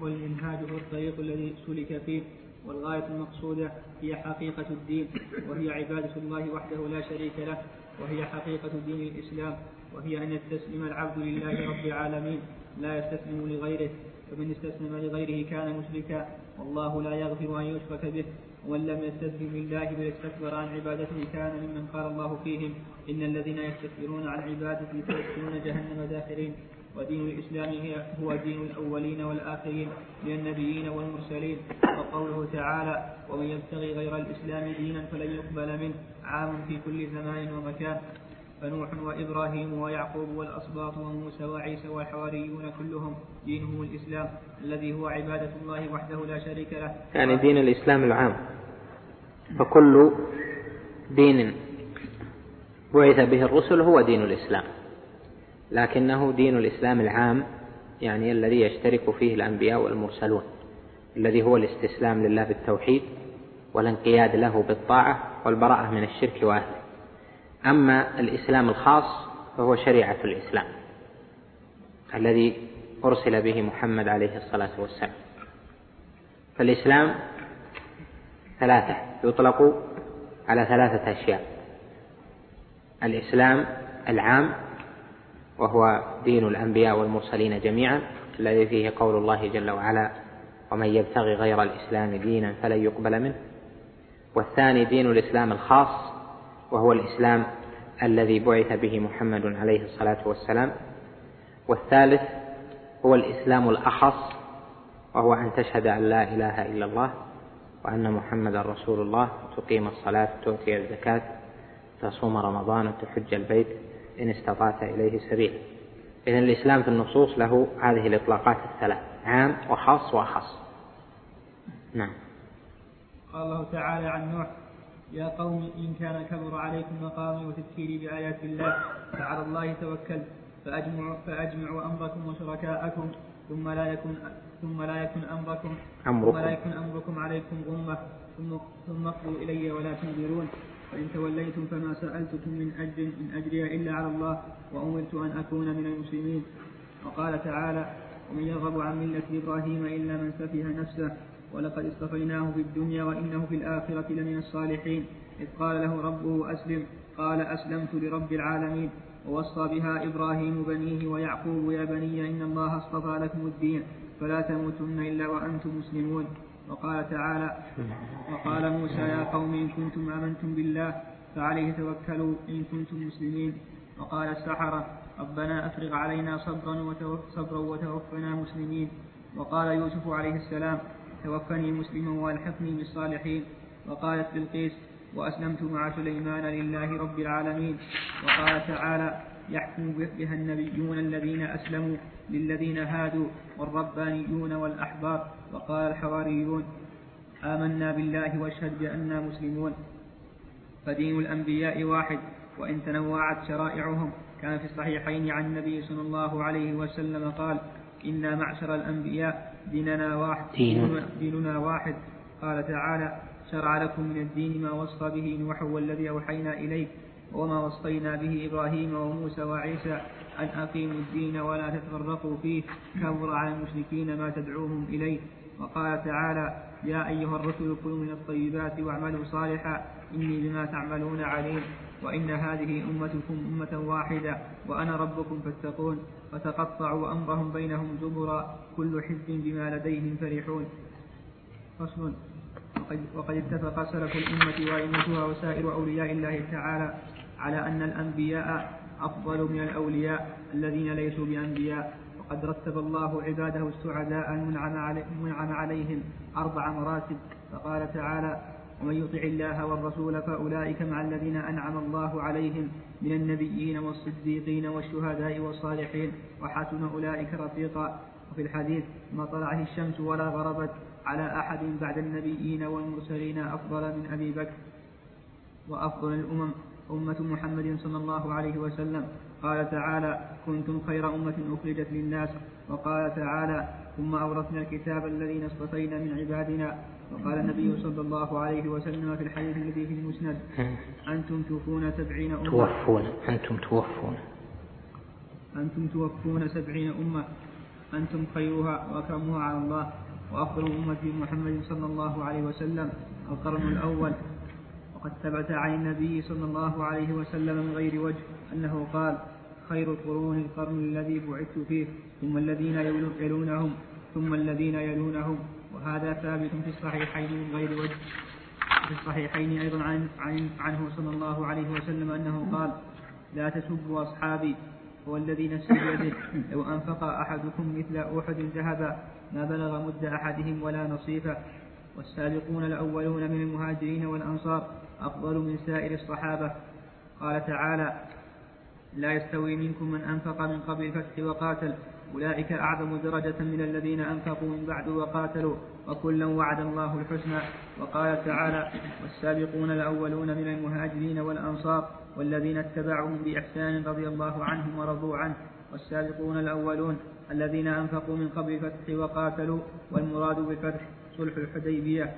والمنهاج هو الطريق الذي سلك فيه. والغاية المقصودة هي حقيقة الدين وهي عبادة الله وحده لا شريك له وهي حقيقة دين الإسلام وهي أن يستسلم العبد لله رب العالمين لا يستسلم لغيره فمن استسلم لغيره كان مشركا والله لا يغفر أن يشرك به. ومن لم يستسلم لله بل استكبر عن عبادته كان ممن قال الله فيهم إن الذين يستكبرون عن عبادتي سيدخلون جهنم داخرين. ودين الإسلام هو دين الأولين والآخرين من النبيين والمرسلين. وقوله تعالى ومن يبتغي غير الإسلام دينا فلن يقبل منه. عام في كل زمان ومكان. فنوح وإبراهيم ويعقوب والأسباط وموسى وعيسى والحواريون كلهم دينهم الإسلام الذي هو عبادة الله وحده لا شريك له. يعني دين الإسلام العام. فكل دين بعث به الرسل هو دين الإسلام. لكنه دين الإسلام العام يعني الذي يشترك فيه الأنبياء والمرسلون الذي هو الاستسلام لله بالتوحيد والانقياد له بالطاعة والبراءة من الشرك وأهله. أما الإسلام الخاص فهو شريعة الإسلام الذي أرسل به محمد عليه الصلاة والسلام. فالإسلام ثلاثة يطلق على ثلاثة أشياء. الإسلام العام وهو دين الأنبياء والمرسلين جميعا الذي فيه قول الله جل وعلا ومن يبتغي غير الإسلام دينا فلن يقبل منه. والثاني دين الإسلام الخاص وهو الإسلام الذي بعث به محمد عليه الصلاة والسلام. والثالث هو الإسلام الأخص وهو أن تشهد أن لا إله إلا الله وأن محمدا رسول الله. تقيم الصلاة تؤتي الزكاة تصوم رمضان وتحج البيت إن استطعت إليه سبيلا. إذن الإسلام في النصوص له هذه الإطلاقات الثلاث عام وخاص وأخص. نعم. قال الله تعالى عن نوح يا قوم إن كان كبر عليكم مقامي وتذكيري بآيات الله فعلى الله توكلت فأجمعوا, فأجمعوا أمركم وشركاءكم ثم لا يكن ثم لا يكن أمركم أمركم. ثم لا يكن أمركم عليكم غمة ثم ثم اقضوا إلي ولا تنذرون فإن توليتم فما سألتكم من أجر إن أجري إلا على الله وأمرت أن أكون من المسلمين. وقال تعالى ومن يرغب عن ملة إبراهيم إلا من سفه نفسه ولقد اصطفيناه في الدنيا وإنه في الآخرة لمن الصالحين. إذ قال له ربه أسلم. قال أسلمت لرب العالمين. ووصى بها إبراهيم بنيه ويعقوب يا بني إن الله اصطفى لكم الدين. فلا تموتن إلا وأنتم مسلمون. وقال تعالى وقال موسى يا قوم إن كنتم آمنتم بالله فعليه توكلوا إن كنتم مسلمين. وقال السحرة ربنا أفرغ علينا صبرا صبرا وتوفنا مسلمين. وقال يوسف عليه السلام توفني مسلما والحقني بالصالحين. وقالت بلقيس وأسلمت مع سليمان لله رب العالمين. وقال تعالى يحكم بها النبيون الذين أسلموا للذين هادوا والربانيون والأحبار. وقال الحواريون آمنا بالله واشهد بأننا مسلمون. فدين الأنبياء واحد وإن تنوعت شرائعهم. كان في الصحيحين عن النبي صلى الله عليه وسلم قال إنا معشر الأنبياء ديننا واحد ديننا واحد. قال تعالى شرع لكم من الدين ما وصى به نوح والذي أوحينا إليك وما وصينا به إبراهيم وموسى وعيسى أن أقيموا الدين ولا تتفرقوا فيه. كبر على المشركين ما تدعوهم إليه. وقال تعالى يا أيها الرسل كلوا من الطيبات واعملوا صالحا إني بما تعملون عليم. وإن هذه أمتكم أمة واحدة وأنا ربكم فاتقون. فتقطعوا أمرهم بينهم زبرا كل حزب بما لديهم فرحون. فصل. وقد, وقد اتفق سلف الأمة وأئمتها وسائر أولياء الله تعالى على أن الأنبياء أفضل من الأولياء الذين ليسوا بأنبياء. وقد رتب الله عباده السعداء المنعم عليهم أربع مراتب. فقال تعالى ومن يطع الله والرسول فأولئك مع الذين أنعم الله عليهم من النبيين والصديقين والشهداء والصالحين وحسن أولئك رفيقا. وفي الحديث ما طلعت الشمس ولا غربت على أحد بعد النبيين والمرسلين أفضل من أبي بكر وأفضل الأمم. أمة محمد صلى الله عليه وسلم. قال تعالى كنتم خير أمة أخرجت للناس. وقال تعالى ثم أورثنا الكتاب الذين اصطفينا من عبادنا وقال النبي صلى الله عليه وسلم في الحديث الذي في المسند أنتم توفون سبعين أمة. توفون أنتم توفون. أنتم توفون سبعين أمة. أنتم خيرها وأكرمها على الله وأفضل أمة محمد صلى الله عليه وسلم القرن الأول. وقد ثبت عن النبي صلى الله عليه وسلم من غير وجه أنه قال خير القرون القرن الذي بعثت فيه ثم الذين يلونهم ثم الذين يلونهم. وهذا ثابت في الصحيحين من غير وجه. في الصحيحين أيضا عن, عن عنه صلى الله عليه وسلم أنه قال لا تسبوا أصحابي هو الذي نفسي بيده. لو أنفق أحدكم مثل أحد ذهبا ما بلغ مد أحدهم ولا نصيفه والسابقون الأولون من المهاجرين والأنصار أفضل من سائر الصحابة. قال تعالى لا يستوي منكم من أنفق من قبل الفتح وقاتل. أولئك أعظم درجة من الذين أنفقوا من بعد وقاتلوا وكلا وعد الله الحسنى. وقال تعالى والسابقون الأولون من المهاجرين والأنصار والذين اتبعهم بإحسان رضي الله عنهم ورضوا عنه. والسابقون الأولون الذين أنفقوا من قبل الفتح وقاتلوا والمراد بالفتح صلح الحديبية.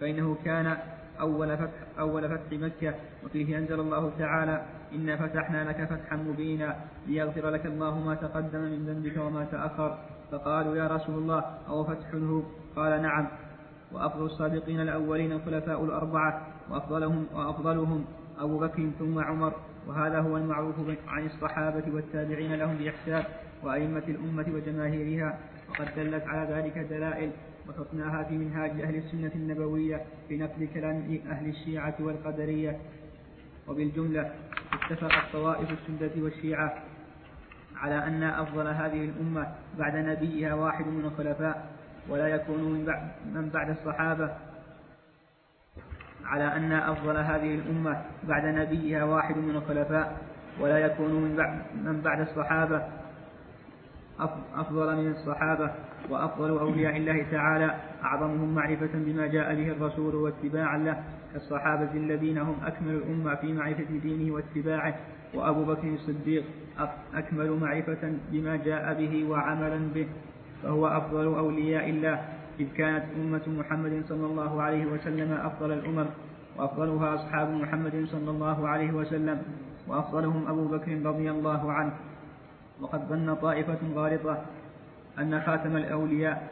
فإنه كان أول فتح, أول فتح مكة وفيه أنزل الله تعالى إنا فتحنا لك فتحا مبينا ليغفر لك الله ما تقدم من ذنبك وما تأخر. فقالوا يا رسول الله أو فتح هو قال نعم. وأفضل السابقين الأولين الخلفاء الأربعة وأفضلهم وأفضلهم أبو بكر ثم عمر. وهذا هو المعروف عن الصحابة والتابعين لهم بإحسان وأئمة الأمة وجماهيرها. وقد دلت على ذلك دلائل وحطناها في منهاج أهل السنة النبوية في نقل كلام أهل الشيعة والقدرية. وبالجملة اتفقت طوائف السنة والشيعة على أن أفضل هذه الأمة بعد نبيها واحد من الخلفاء ولا يكون من بعد, من بعد الصحابة. على أن أفضل هذه الأمة بعد نبيها واحد من الخلفاء ولا يكون من بعد, من بعد الصحابة. أفضل من الصحابة وأفضل أولياء الله تعالى. أعظمهم معرفة بما جاء به الرسول واتباعا له. كالصحابة الذين هم أكمل الأمة في معرفة دينه واتباعه. وأبو بكر الصديق أكمل معرفة بما جاء به وعملا به. فهو أفضل أولياء الله. إذ كانت أمة محمد صلى الله عليه وسلم أفضل الأمم. وأفضلها أصحاب محمد صلى الله عليه وسلم. وأفضلهم أبو بكر رضي الله عنه. وقد ظن طائفة غالطة أن خاتم الأولياء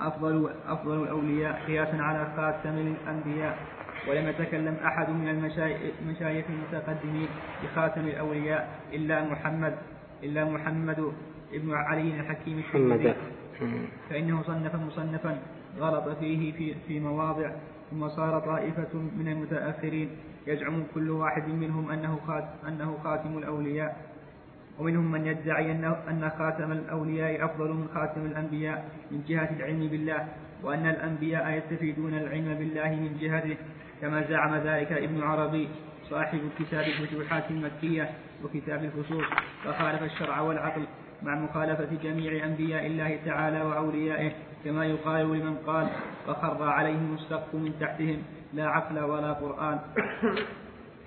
أفضل أفضل الأولياء قياسا على خاتم الأنبياء ولم يتكلم أحد من المشايخ المتقدمين بخاتم الأولياء إلا محمد إلا محمد ابن علي الحكيم الشمدي فإنه صنف مصنفا غلط فيه في, في مواضع ثم صار طائفة من المتأخرين يزعم كل واحد منهم أنه خاتم, أنه خاتم الأولياء. ومنهم من يدعي أنه أن خاتم الأولياء أفضل من خاتم الأنبياء من جهة العلم بالله وأن الأنبياء يستفيدون العلم بالله من جهته كما زعم ذلك ابن عربي صاحب كتاب الفتوحات المكية وكتاب الفصول. فخالف الشرع والعقل مع مخالفة جميع أنبياء الله تعالى وأوليائه كما يقال لمن قال فخر عليهم السقف من تحتهم لا عقل ولا قرآن.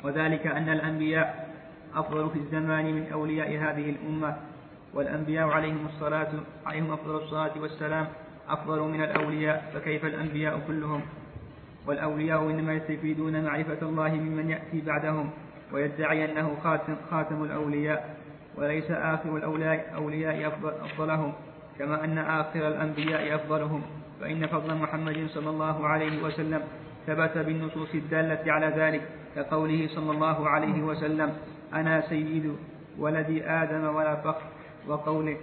وذلك أن الأنبياء أفضل في الزمان من أولياء هذه الأمة والأنبياء عليهم الصلاة عليهم أفضل الصلاة والسلام أفضل من الأولياء فكيف الأنبياء كلهم؟ والأولياء إنما يستفيدون معرفة الله ممن يأتي بعدهم ويدعي أنه خاتم, خاتم الأولياء وليس آخر الأولياء أولياء أفضل أفضلهم كما أن آخر الأنبياء أفضلهم. فإن فضل محمد صلى الله عليه وسلم ثبت بالنصوص الدالة على ذلك كقوله صلى الله عليه وسلم أنا سيد ولد آدم ولا فخر وقوله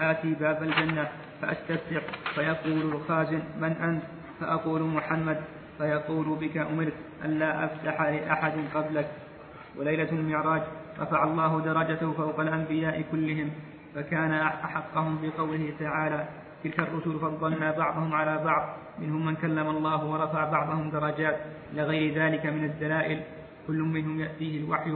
آتي باب الجنة فأستفتح فيقول الخازن من أنت فأقول محمد فيقول بك أمرت ألا أفتح لأحد قبلك وليلة المعراج رفع الله درجته فوق الأنبياء كلهم فكان أحقهم بقوله تعالى تلك الرسل فضلنا بعضهم على بعض منهم من كلم الله ورفع بعضهم درجات لغير ذلك من الدلائل كل منهم يأتيه الوحي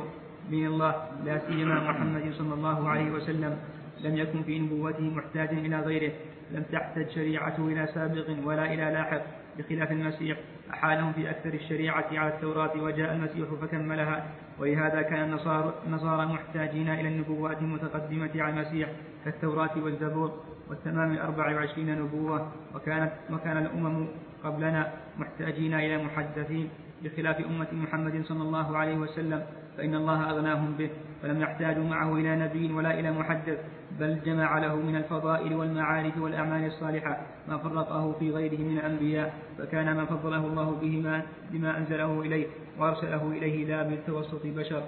من الله لا سيما محمد صلى الله عليه وسلم. لم يكن في نبوته محتاجا إلى غيره. لم تحتج شريعته إلى سابق ولا إلى لاحق. بخلاف المسيح أحالهم في أكثر الشريعة على التوراة وجاء المسيح فكملها. ولهذا كان النصارى محتاجين إلى النبوات المتقدمة على المسيح كالتوراة والزبور والتمام الأربع وعشرين نبوة. وكانت وكان الأمم قبلنا محتاجين إلى محدثين بخلاف أمة محمد صلى الله عليه وسلم. فإن الله أغناهم به فلم يحتاجوا معه إلى نبي ولا إلى محدث بل جمع له من الفضائل والمعارف والأعمال الصالحة ما فرقه في غيره من الأنبياء فكان ما فضله الله به ما بما أنزله إليه وأرسله إليه لا بالتوسط بشر.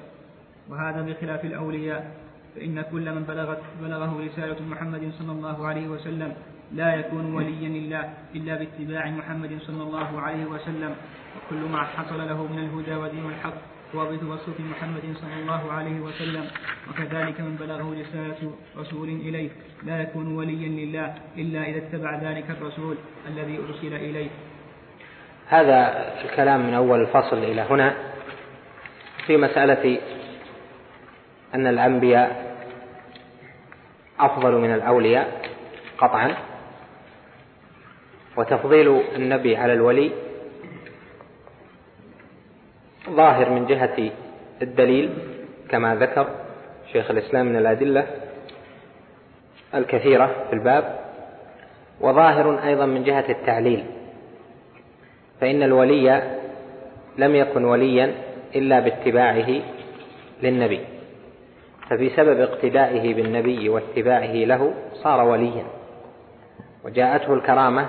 وهذا بخلاف الأولياء فإن كل من بلغت بلغه رسالة محمد صلى الله عليه وسلم لا يكون وليا لله إلا باتباع محمد صلى الله عليه وسلم وكل ما حصل له من الهدى ودين الحق هو بتوسط محمد صلى الله عليه وسلم وكذلك من بلغه رسالة رسول إليه. لا يكون وليا لله إلا إذا اتبع ذلك الرسول الذي أرسل إليه. هذا الكلام من أول الفصل إلى هنا. في مسألة أن الأنبياء أفضل من الأولياء قطعا وتفضيل النبي على الولي ظاهر من جهة الدليل كما ذكر شيخ الإسلام من الأدلة الكثيرة في الباب وظاهر أيضا من جهة التعليل فإن الولي لم يكن وليا إلا باتباعه للنبي فبسبب اقتدائه بالنبي واتباعه له صار وليا وجاءته الكرامة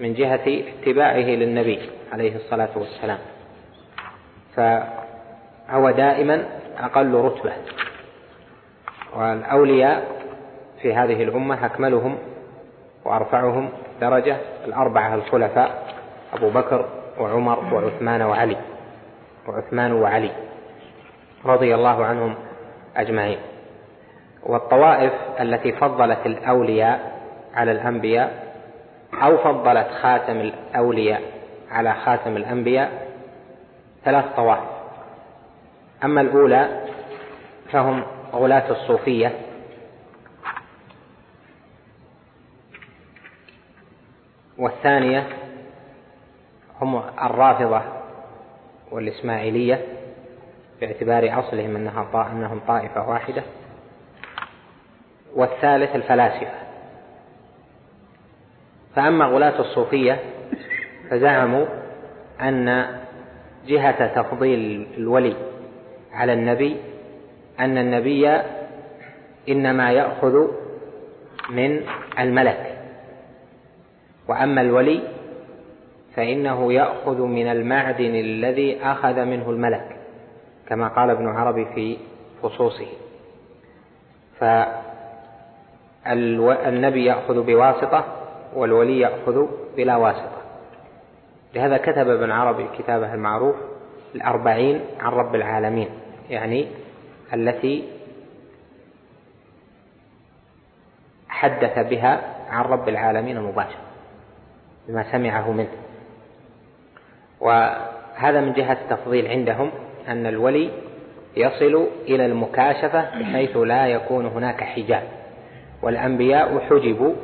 من جهة اتباعه للنبي عليه الصلاة والسلام. فهو دائما أقل رتبة. والأولياء في هذه الأمة أكملهم وأرفعهم درجة الأربعة الخلفاء أبو بكر وعمر وعثمان وعلي وعثمان وعلي رضي الله عنهم أجمعين. والطوائف التي فضلت الأولياء على الأنبياء أو فضلت خاتم الأولياء على خاتم الأنبياء ثلاث طوائف. أما الأولى فهم غلاة الصوفية. والثانية هم الرافضة والإسماعيلية باعتبار أصلهم أنها أنهم طائفة واحدة. والثالث الفلاسفة. فأما غلاة الصوفية فزعموا أن جهة تفضيل الولي على النبي أن النبي إنما يأخذ من الملك. وأما الولي فإنه يأخذ من المعدن الذي أخذ منه الملك كما قال ابن عربي في خصوصه فالنبي يأخذ بواسطة والولي يأخذ بلا واسطة. لهذا كتب ابن عربي كتابه المعروف الأربعين عن رب العالمين يعني التي حدث بها عن رب العالمين مباشرة بما سمعه منه. وهذا من جهة التفضيل عندهم أن الولي يصل إلى المكاشفة بحيث لا يكون هناك حجاب. والأنبياء حجبوا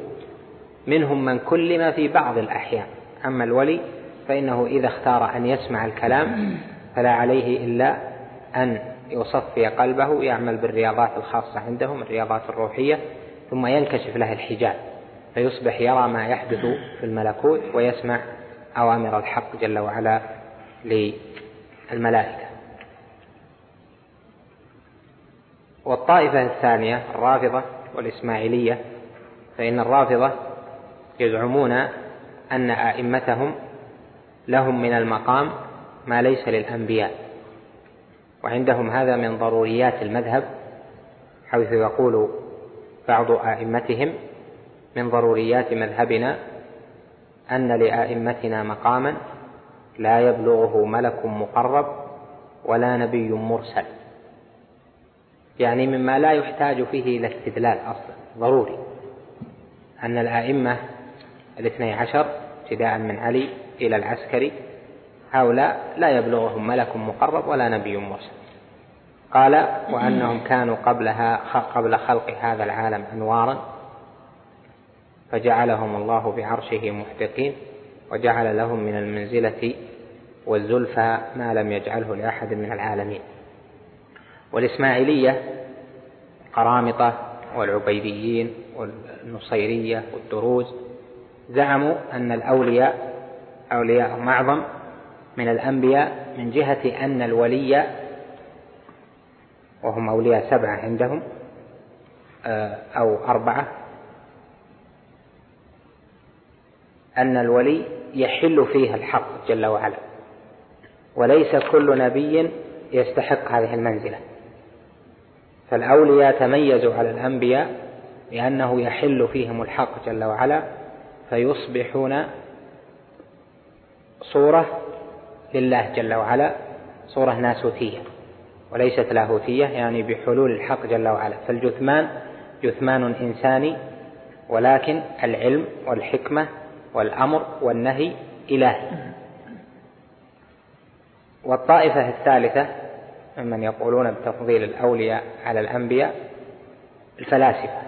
منهم من كلم في بعض الأحيان. أما الولي فإنه إذا اختار أن يسمع الكلام فلا عليه إلا أن يصفي قلبه يعمل بالرياضات الخاصة عندهم الرياضات الروحية ثم ينكشف له الحجاب فيصبح يرى ما يحدث في الملكوت ويسمع أوامر الحق جل وعلا للملائكة. والطائفة الثانية الرافضة والإسماعيلية فإن الرافضة يزعمون أن أئمتهم لهم من المقام ما ليس للأنبياء. وعندهم هذا من ضروريات المذهب حيث يقول بعض أئمتهم من ضروريات مذهبنا أن لأئمتنا مقاما لا يبلغه ملك مقرب ولا نبي مرسل. يعني مما لا يحتاج فيه إلى استدلال أصلا ضروري. أن الأئمة الاثني عشر ابتداء من علي إلى العسكري هؤلاء لا يبلغهم ملك مقرب ولا نبي مرسل. قال وأنهم كانوا قبلها قبل خلق هذا العالم أنوارا فجعلهم الله بعرشه محدقين وجعل لهم من المنزلة والزلفى ما لم يجعله لأحد من العالمين. والإسماعيلية قرامطة والعبيديين والنصيرية والدروز زعموا أن الأولياء أولياء معظم من الأنبياء من جهة أن الولي وهم أولياء سبعة عندهم آه، أو أربعة. أن الولي يحل فيه الحق جل وعلا وليس كل نبي يستحق هذه المنزلة. فالأولياء تميزوا على الأنبياء لأنه يحل فيهم الحق جل وعلا فيصبحون صورة لله جل وعلا صورة ناسوتية وليست لاهوتية يعني بحلول الحق جل وعلا. فالجثمان جثمان إنساني ولكن العلم والحكمة والأمر والنهي إلهي. والطائفة الثالثة ممن يقولون بتفضيل الأولياء على الأنبياء الفلاسفة.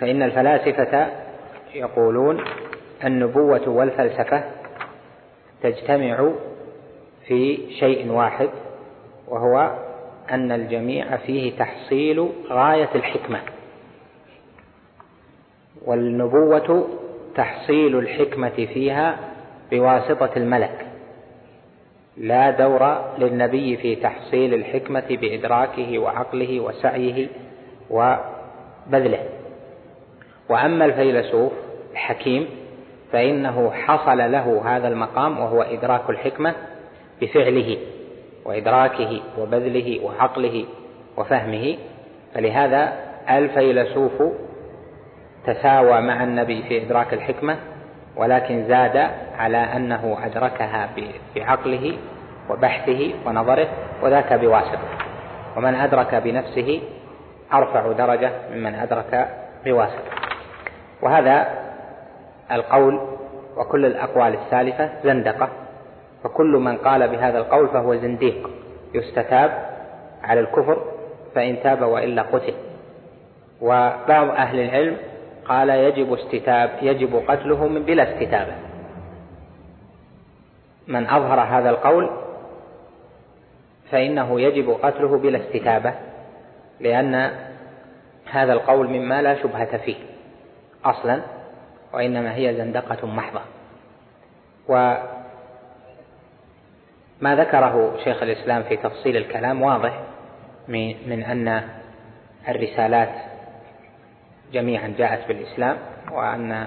فإن الفلاسفة يقولون النبوة والفلسفة تجتمع في شيء واحد وهو أن الجميع فيه تحصيل غاية الحكمة. والنبوة تحصيل الحكمة فيها بواسطة الملك. لا دور للنبي في تحصيل الحكمة بإدراكه وعقله وسعيه وبذله. وأما الفيلسوف الحكيم فإنه حصل له هذا المقام وهو إدراك الحكمة بفعله وإدراكه وبذله وعقله وفهمه. فلهذا الفيلسوف تساوى مع النبي في إدراك الحكمة ولكن زاد على أنه أدركها بعقله وبحثه ونظره وذاك بواسطة. ومن أدرك بنفسه أرفع درجة ممن أدرك بواسطة. وهذا القول وكل الأقوال السالفة زندقة فكل من قال بهذا القول فهو زنديق يستتاب على الكفر فإن تاب وإلا قتل. وبعض أهل العلم قال يجب استتاب يجب قتله من بلا استتابة من أظهر هذا القول فإنه يجب قتله بلا استتابة لأن هذا القول مما لا شبهة فيه أصلا. وإنما هي زندقة محضة. وما ذكره شيخ الإسلام في تفصيل الكلام واضح من أن الرسالات جميعا جاءت بالإسلام وأن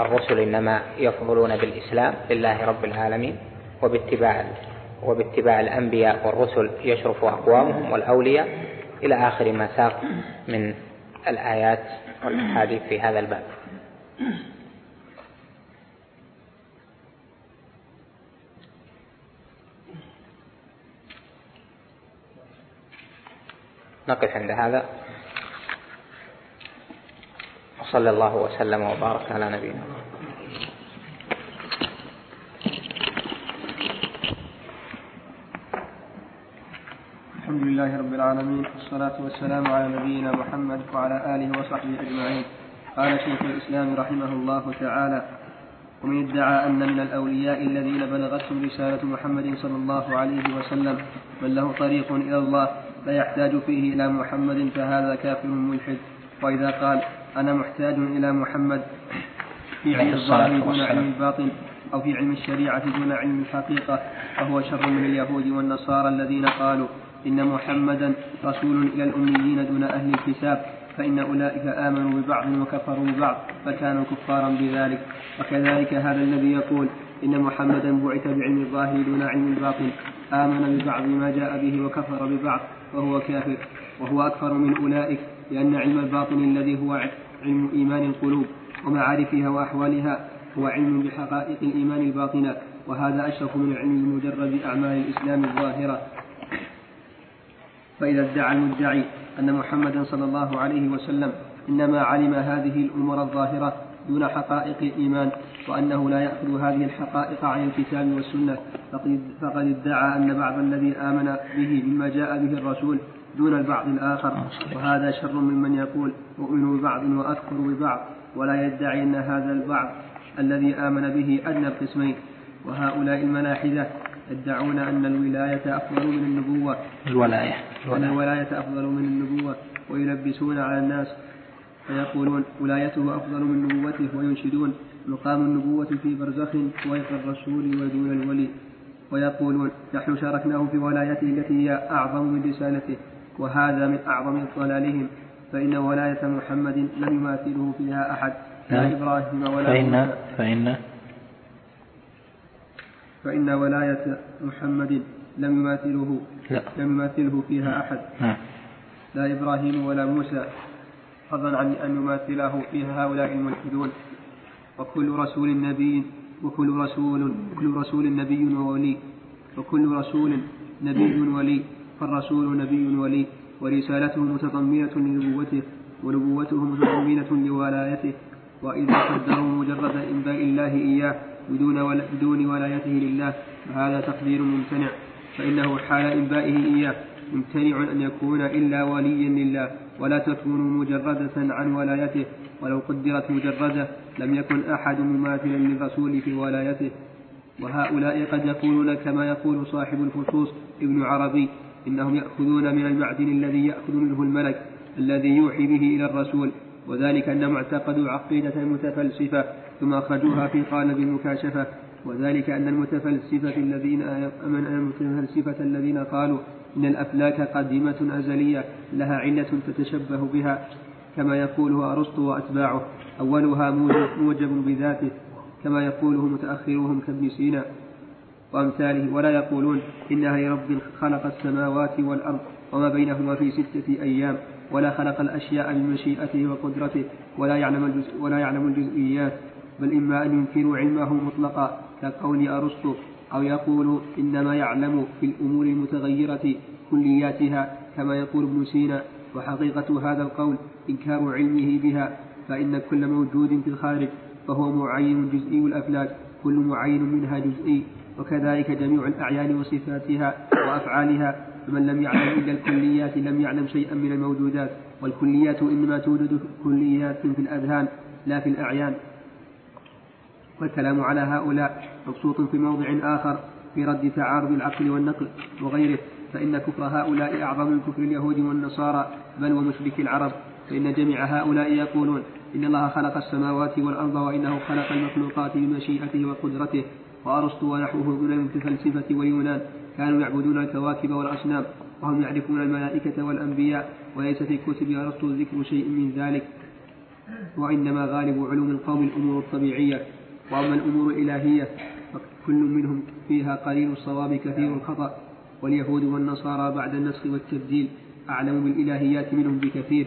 الرسل إنما يفضلون بالإسلام لله رب العالمين وباتباع وباتباع الأنبياء والرسل يشرف أقوامهم والأولياء إلى آخر ما ساق من الآيات والأحاديث في هذا الباب. نقف عند هذا. وصلى الله وسلم وبارك على نبينا الحمد لله رب العالمين والصلاة والسلام على نبينا محمد وعلى آله وصحبه أجمعين. قال شيخ الإسلام رحمه الله تعالى ومن ادعى أن من الأولياء الذين بلغتهم رسالة محمد صلى الله عليه وسلم من له طريق إلى الله لا يحتاج فيه إلى محمد فهذا كافر ملحد. وإذا قال أنا محتاج إلى محمد في علم الظاهر دون علم الباطن أو في علم الشريعة دون علم الحقيقة فهو شر من اليهود والنصارى الذين قالوا إن محمدا رسول إلى الأميين دون أهل الكتاب فإن أولئك آمنوا ببعض وكفروا ببعض فكانوا كفارا بذلك. وكذلك هذا الذي يقول إن محمدا بعث بعلم الظاهر دون علم الباطن آمن ببعض ما جاء به وكفر ببعض وهو كافر. وهو أكثر من أولئك لأن علم الباطن الذي هو علم إيمان القلوب ومعارفها وأحوالها هو علم بحقائق الإيمان الباطنة. وهذا أشرف من علم المجرد أعمال الإسلام الظاهرة. فإذا ادعى المدعي أن محمدا صلى الله عليه وسلم إنما علم هذه الأمور الظاهرة دون حقائق الإيمان وأنه لا يأخذ هذه الحقائق عن الكتاب والسنة. فقد ادعى أن بعض الذي آمن به مما جاء به الرسول دون البعض الآخر. وهذا شر ممن يقول أؤمن ببعض وأكفر ببعض ولا يدعي أن هذا البعض الذي آمن به أدنى القسمين. وهؤلاء الملاحدة يدعون أن الولاية أفضل من النبوة. الولاية. أن الولاية أفضل من النبوة. ويلبسون على الناس فيقولون ولايته أفضل من نبوته وينشدون مقام النبوة في برزخ ويق الرسول ودون الولي. ويقولون نحن شاركناه في ولايته التي هي أعظم من رسالته وهذا من أعظم ضلالهم. فإن ولاية محمد لم يماثله فيها أحد. لا نعم. إبراهيم ولا فإن. فإن فإن ولاية محمد لم يماثله لا. لم يماثله فيها أحد. نعم لا إبراهيم ولا موسى فضلا عن أن يماثله فيها هؤلاء الملحدون. وكل رسول نبي وكل رسول كل رسول نبي وولي. وكل رسول نبي ولي. فالرسول نبي ولي. ورسالته متضمنة لنبوته ونبوته متضمنة لولايته. وإذا قدروا مجرد إنباء الله إياه بدون ولا بدون ولايته لله فهذا تقدير ممتنع. فإنه حال إنبائه إياه. ممتنع أن يكون إلا وليا لله ولا تكون مجردة عن ولايته. ولو قدرت مجردة لم يكن أحد مماثلا للرسول في ولايته. وهؤلاء قد يقولون كما يقول صاحب الفصوص ابن عربي إنهم يأخذون من المعدن الذي يأخذ منه الملك الذي يوحي به إلى الرسول. وذلك أنهم اعتقدوا عقيدة متفلسفة ثم أخرجوها في قالب المكاشفة. وذلك أن المتفلسفة الذين أمن المتفلسفة الذين قالوا إن الأفلاك قديمة أزلية لها علة تتشبه بها كما يقوله أرسطو وأتباعه أولها موجب بذاته كما يقوله متأخرهم كابن سينا. وأمثاله ولا يقولون إنها لرب خلق السماوات والأرض وما بينهما في ستة أيام ولا خلق الأشياء بمشيئته وقدرته ولا يعلم الجزء ولا يعلم الجزئيات بل إما أن ينكروا علمه مطلقا كقول أرسطو أو يقول إنما يعلم في الأمور المتغيرة كلياتها كما يقول ابن سينا وحقيقة هذا القول إنكار علمه بها فإن كل موجود في الخارج فهو معين جزئي الأفلاك كل معين منها جزئي وكذلك جميع الأعيان وصفاتها وأفعالها فمن لم يعلم إلا الكليات لم يعلم شيئا من الموجودات والكليات إنما توجد كليات في الأذهان لا في الأعيان. والكلام على هؤلاء مبسوط في موضع آخر في رد تعارض العقل والنقل وغيره فإن كفر هؤلاء أعظم من كفر اليهود والنصارى بل ومشرك العرب. فإن جميع هؤلاء يقولون إن الله خلق السماوات والأرض وإنه خلق المخلوقات بمشيئته وقدرته وأرسطو ونحوه من المتفلسفة واليونان كانوا يعبدون الكواكب والأصنام وهم يعرفون الملائكة والأنبياء وليس في كتب أرسطو ذكر شيء من ذلك. وإنما غالب علوم القوم الأمور الطبيعية. وأما الأمور الإلهية فكل منهم فيها قليل الصواب كثير الخطأ. واليهود والنصارى بعد النسخ والتبديل أعلم بالإلهيات منهم بكثير.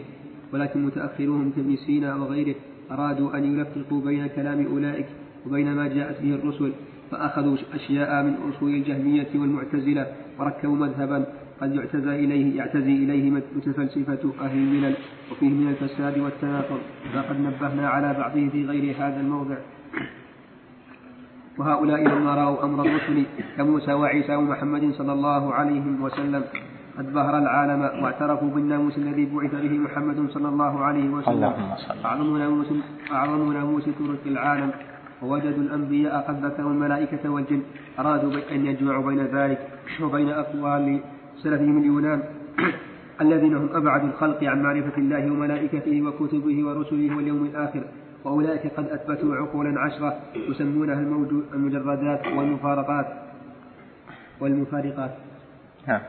ولكن متأخرون كابن سينا وغيره أرادوا أن يلفقوا بين كلام أولئك وبين ما جاءت به الرسل. فأخذوا أشياء من أصول الجهمية والمعتزلة وركبوا مذهبا. قد يعتزى إليه يعتزي إليه متفلسفة أهل الملل وفيه من الفساد والتناقض فقد نبهنا على بعضه في غير هذا الموضع. وهؤلاء لما رأوا أمر الرسل كموسى وعيسى ومحمد صلى الله عليه وسلم قد بهر العالم واعترفوا بالناموس الذي بعث به محمد صلى الله عليه وسلم. أعظم ناموس أعظم ناموس ترك العالم. ووجدوا الأنبياء قد ذكروا الملائكة والجن أرادوا أن يجمعوا بين ذلك وبين أقوال سلفهم اليونان الذين هم أبعد الخلق عن معرفة الله وملائكته وكتبه ورسله واليوم الآخر وأولئك قد أثبتوا عقولا عشرة يسمونها المجردات والمفارقات. والمفارقات. نعم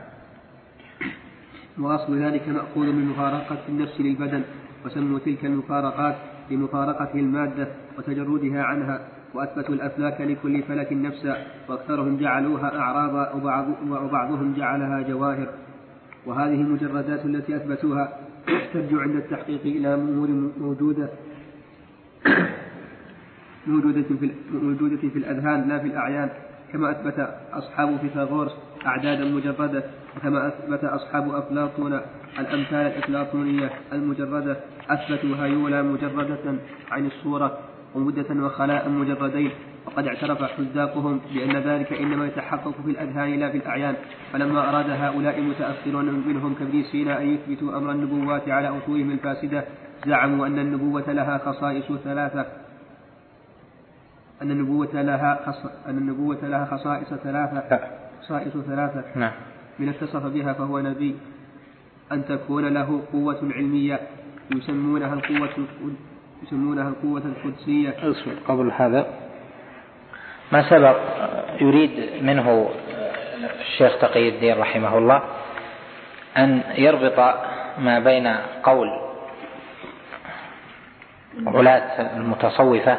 وأصل ذلك مأخوذ من مفارقة النفس للبدن وسموا تلك المفارقات لمفارقة المادة وتجردها عنها وأثبتوا الأفلاك لكل فلك نفسا وأكثرهم جعلوها أعراضا وبعض وبعضهم جعلها جواهر. وهذه المجردات التي أثبتوها ترجع عند التحقيق إلى أمور موجودة موجودة في موجودة في الأذهان لا في الأعيان. كما أثبت أصحاب فيثاغورس أعدادا مجردة وكما أثبت أصحاب أفلاطون الأمثال الأفلاطونية المجردة أثبتوا هيولا مجردة عن الصورة ومدة وخلاء مجردين وقد اعترف حزاقهم بأن ذلك إنما يتحقق في الأذهان لا في الأعيان فلما أراد هؤلاء المتأخرون منهم كابن سينا أن يثبتوا أمر النبوات على أصولهم الفاسدة زعموا أن النبوة لها خصائص ثلاثة. أن النبوة لها خص... أن النبوة لها خصائص ثلاثة. خصائص ثلاثة. نعم. من اتصف بها فهو نبي. أن تكون له قوة علمية يسمونها القوة يسمونها القوة القدسية. قبل هذا ما سبق يريد منه الشيخ تقي الدين رحمه الله أن يربط ما بين قول غلاة المتصوفة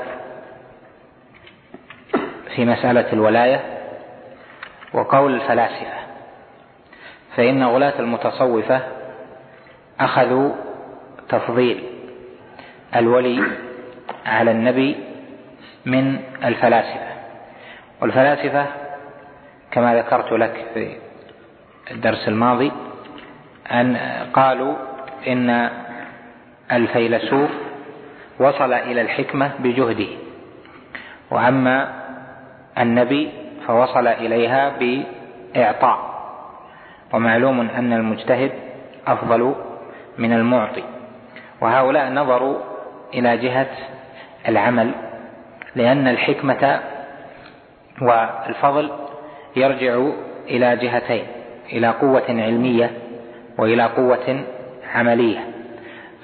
في مسألة الولاية وقول الفلاسفة. فإن غلاة المتصوفة أخذوا تفضيل الولي على النبي من الفلاسفة. والفلاسفة كما ذكرت لك في الدرس الماضي أن قالوا إن الفيلسوف وصل إلى الحكمة بجهده وأما النبي فوصل إليها بإعطاء. ومعلوم أن المجتهد أفضل من المعطي. وهؤلاء نظروا إلى جهة العمل لأن الحكمة والفضل يرجع إلى جهتين إلى قوة علمية وإلى قوة عملية.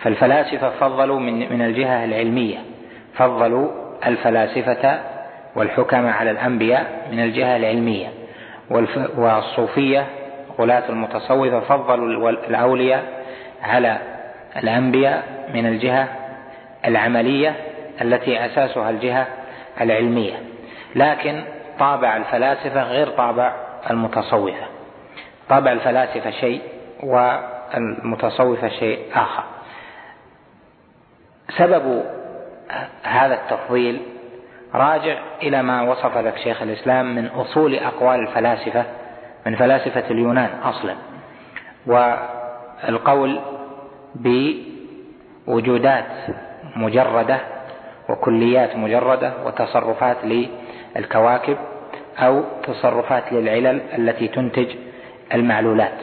فالفلاسفة فضلوا من من الجهة العلمية فضلوا الفلاسفة والحكم على الأنبياء من الجهة العلمية والصوفية غلاة المتصوفة فضلوا الأولياء على الأنبياء من الجهة العملية التي أساسها الجهة العلمية. لكن طابع الفلاسفة غير طابع المتصوفة. طابع الفلاسفة شيء والمتصوفة شيء آخر. سبب هذا التفضيل راجع إلى ما وصف لك شيخ الإسلام من أصول أقوال الفلاسفة من فلاسفة اليونان أصلا. والقول بوجودات مجردة وكليات مجردة وتصرفات للكواكب أو تصرفات للعلل التي تنتج المعلولات.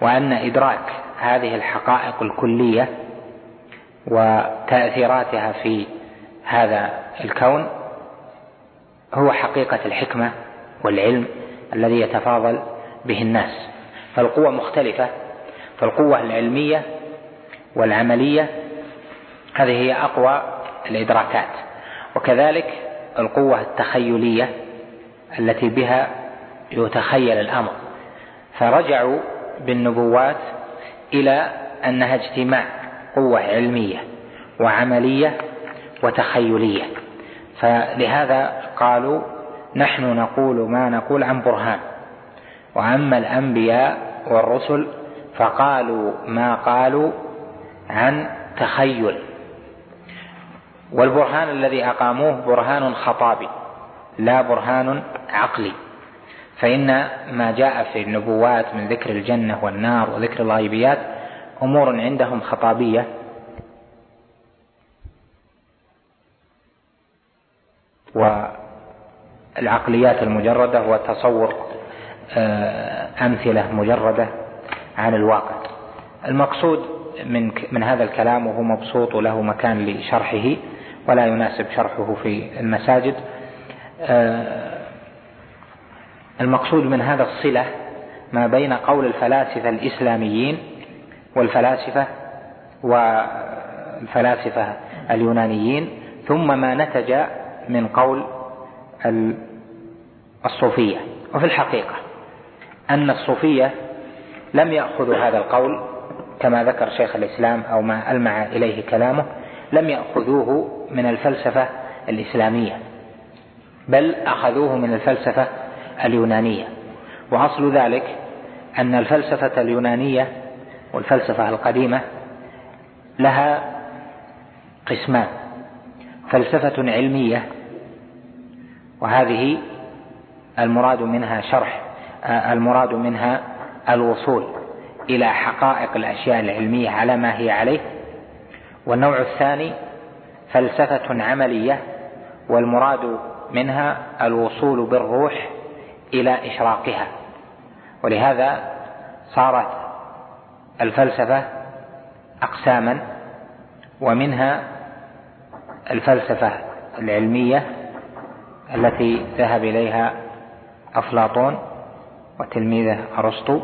وأن إدراك هذه الحقائق الكلية وتأثيراتها في هذا الكون هو حقيقة الحكمة والعلم الذي يتفاضل به الناس. فالقوة مختلفة فالقوة العلمية والعملية هذه هي أقوى الإدراكات. وكذلك القوة التخيلية التي بها يتخيل الأمر. فرجعوا بالنبوات إلى أنها اجتماع قوة علمية وعملية وتخيلية. فلهذا قالوا نحن نقول ما نقول عن برهان. وأما الأنبياء والرسل فقالوا ما قالوا عن تخيل. والبرهان الذي أقاموه برهان خطابي لا برهان عقلي. فإن ما جاء في النبوات من ذكر الجنة والنار وذكر الغيبيات أمور عندهم خطابية. والعقليات المجردة هو تصور آه، أمثلة مجردة عن الواقع. المقصود من من هذا الكلام وهو مبسوط وله مكان لشرحه ولا يناسب شرحه في المساجد. آه، المقصود من هذا الصلة ما بين قول الفلاسفة الإسلاميين والفلاسفة والفلاسفة اليونانيين ثم ما نتج من قول الصوفية. وفي الحقيقة أن الصوفية لم يأخذوا هذا القول كما ذكر شيخ الإسلام أو ما ألمع إليه كلامه لم يأخذوه من الفلسفة الإسلامية بل أخذوه من الفلسفة اليونانية. وأصل ذلك أن الفلسفة اليونانية والفلسفة القديمة لها قسمان. فلسفة علمية وهذه المراد منها شرح المراد منها الوصول إلى حقائق الأشياء العلمية على ما هي عليه. والنوع الثاني فلسفة عملية والمراد منها الوصول بالروح إلى إشراقها. ولهذا صارت الفلسفة أقساما ومنها الفلسفة العلمية التي ذهب إليها أفلاطون وتلميذه أرسطو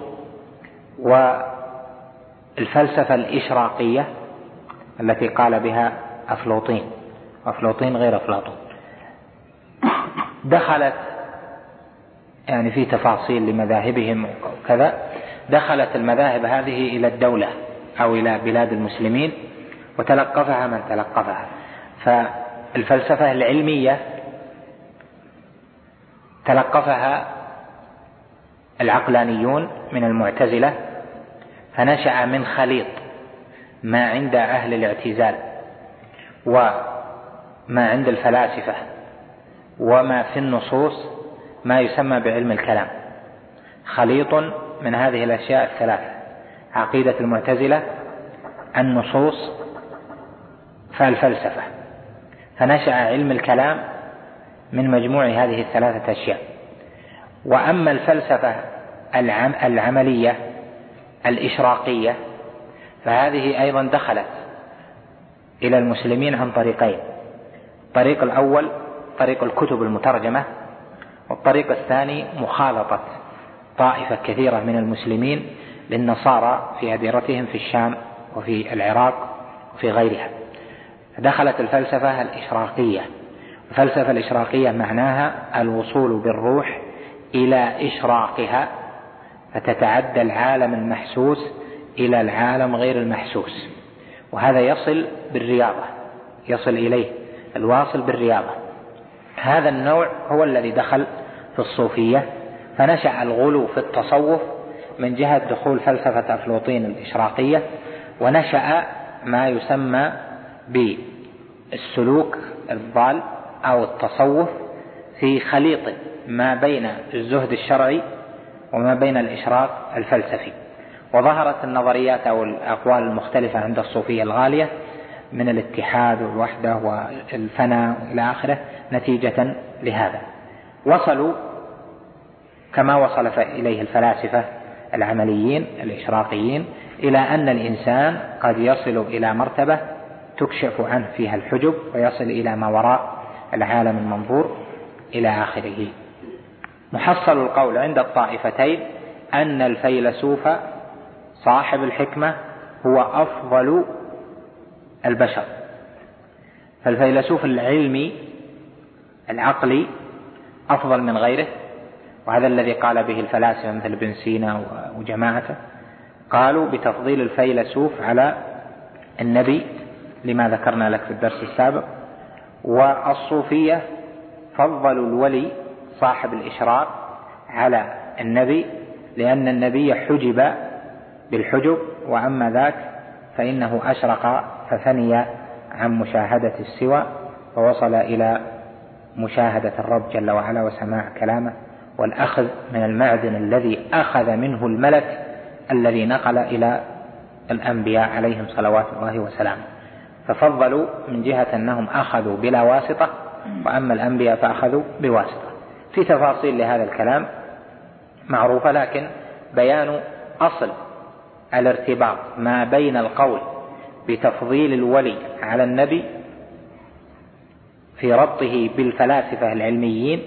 والفلسفة الإشراقية التي قال بها أفلوطين أفلوطين غير أفلاطون. دخلت يعني في تفاصيل لمذاهبهم وكذا دخلت المذاهب هذه إلى الدولة أو إلى بلاد المسلمين وتلقفها من تلقفها. فالفلسفة العلمية تلقفها العقلانيون من المعتزلة فنشأ من خليط ما عند أهل الاعتزال وما عند الفلاسفة وما في النصوص ما يسمى بعلم الكلام. خليط من هذه الأشياء الثلاثة عقيدة المعتزلة النصوص فالفلسفة. فنشأ علم الكلام من مجموع هذه الثلاثة أشياء. وأما الفلسفة العملية الإشراقية فهذه أيضا دخلت إلى المسلمين عن طريقين. الطريق الأول طريق الكتب المترجمة والطريق الثاني مخالطة طائفة كثيرة من المسلمين للنصارى في أديرتهم في الشام وفي العراق وفي غيرها. دخلت الفلسفة الإشراقية. الفلسفة الإشراقية معناها الوصول بالروح إلى إشراقها فتتعدى العالم المحسوس إلى العالم غير المحسوس. وهذا يصل بالرياضة يصل إليه الواصل بالرياضة. هذا النوع هو الذي دخل في الصوفية فنشأ الغلو في التصوف من جهة دخول فلسفة أفلوطين الإشراقية ونشأ ما يسمى بالسلوك الضال أو التصوف في خليط ما بين الزهد الشرعي وما بين الإشراق الفلسفي. وظهرت النظريات أو الأقوال المختلفة عند الصوفية الغالية من الاتحاد والوحدة والفناء إلى آخره نتيجة لهذا. وصلوا كما وصل إليه الفلاسفة العمليين الإشراقيين إلى أن الإنسان قد يصل إلى مرتبة تكشف عنه فيها الحجب ويصل إلى ما وراء العالم المنظور إلى آخره. محصل القول عند الطائفتين أن الفيلسوف صاحب الحكمة هو أفضل البشر. فالفيلسوف العلمي العقلي أفضل من غيره وهذا الذي قال به الفلاسفة مثل ابن سينا وجماعته. قالوا بتفضيل الفيلسوف على النبي لما ذكرنا لك في الدرس السابق والصوفية فضلوا الولي صاحب الإشراق على النبي لأن النبي حجب بالحجب وأما ذاك فإنه أشرق ففني عن مشاهدة السوى ووصل إلى مشاهدة الرب جل وعلا وسماع كلامه والأخذ من المعدن الذي أخذ منه الملك الذي نقل إلى الأنبياء عليهم صلوات الله وسلامه. ففضلوا من جهة أنهم أخذوا بلا واسطة وأما الأنبياء فأخذوا بواسطة. في تفاصيل لهذا الكلام معروفة لكن بيان أصل الارتباط ما بين القول بتفضيل الولي على النبي في ربطه بالفلاسفة العلميين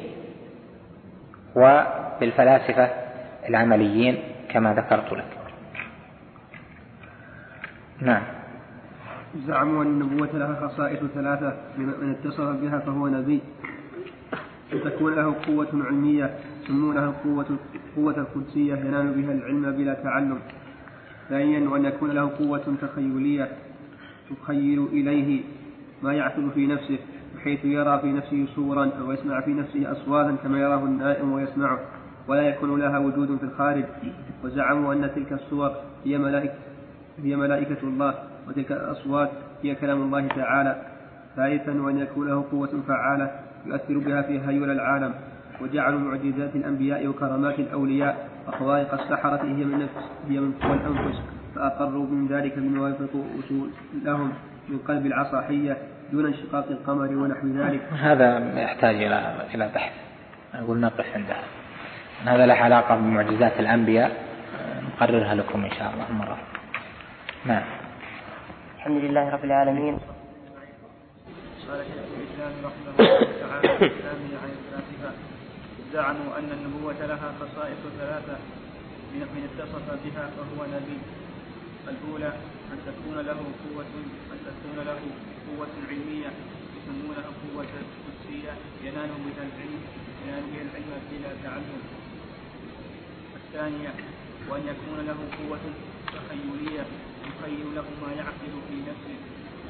وبالفلاسفة العمليين كما ذكرت لك. نعم. زعموا أن النبوة لها خصائص ثلاثة من اتصف بها فهو نبي. وتكون له قوة علمية يسمونها القوة القوة القدسية ينال بها العلم بلا تعلم. ثانيا وأن يكون له قوة تخيلية تخيل إليه ما يعثر في نفسه بحيث يرى في نفسه صورا أو يسمع في نفسه أصواتا كما يراه النائم ويسمعه. ولا يكون لها وجود في الخارج. وزعموا أن تلك الصور هي ملائكة هي ملائكة الله. وتلك الأصوات هي كلام الله تعالى. ثالثا وأن يكون له قوة فعالة يؤثر بها في هيول العالم وجعلوا معجزات الأنبياء وكرامات الأولياء وخوارق السحرة هي من نفس هي من قوى الأنفس فأقروا من ذلك بما يوافق أصولهم من قلب العصاحية دون انشقاق القمر ونحو ذلك. هذا يحتاج إلى إلى بحث. أقول نقف عندها هذا له علاقة بمعجزات الأنبياء. نقررها لكم إن شاء الله مرة. نعم. الحمد لله رب العالمين. شيخ الاسلام رحمه الله تعالى زعموا أن النبوة لها خصائص ثلاثة من من اتصف بها فهو نبي. الأولى أن تكون له قوه أن تكون له قوة علمية يسمونها قوة قدسية. ينال بها العلم ينال بها العلم بلا تعلم. الثانية وأن يكون له قوة تخيلية. يخيل له ما يعقل في نفسه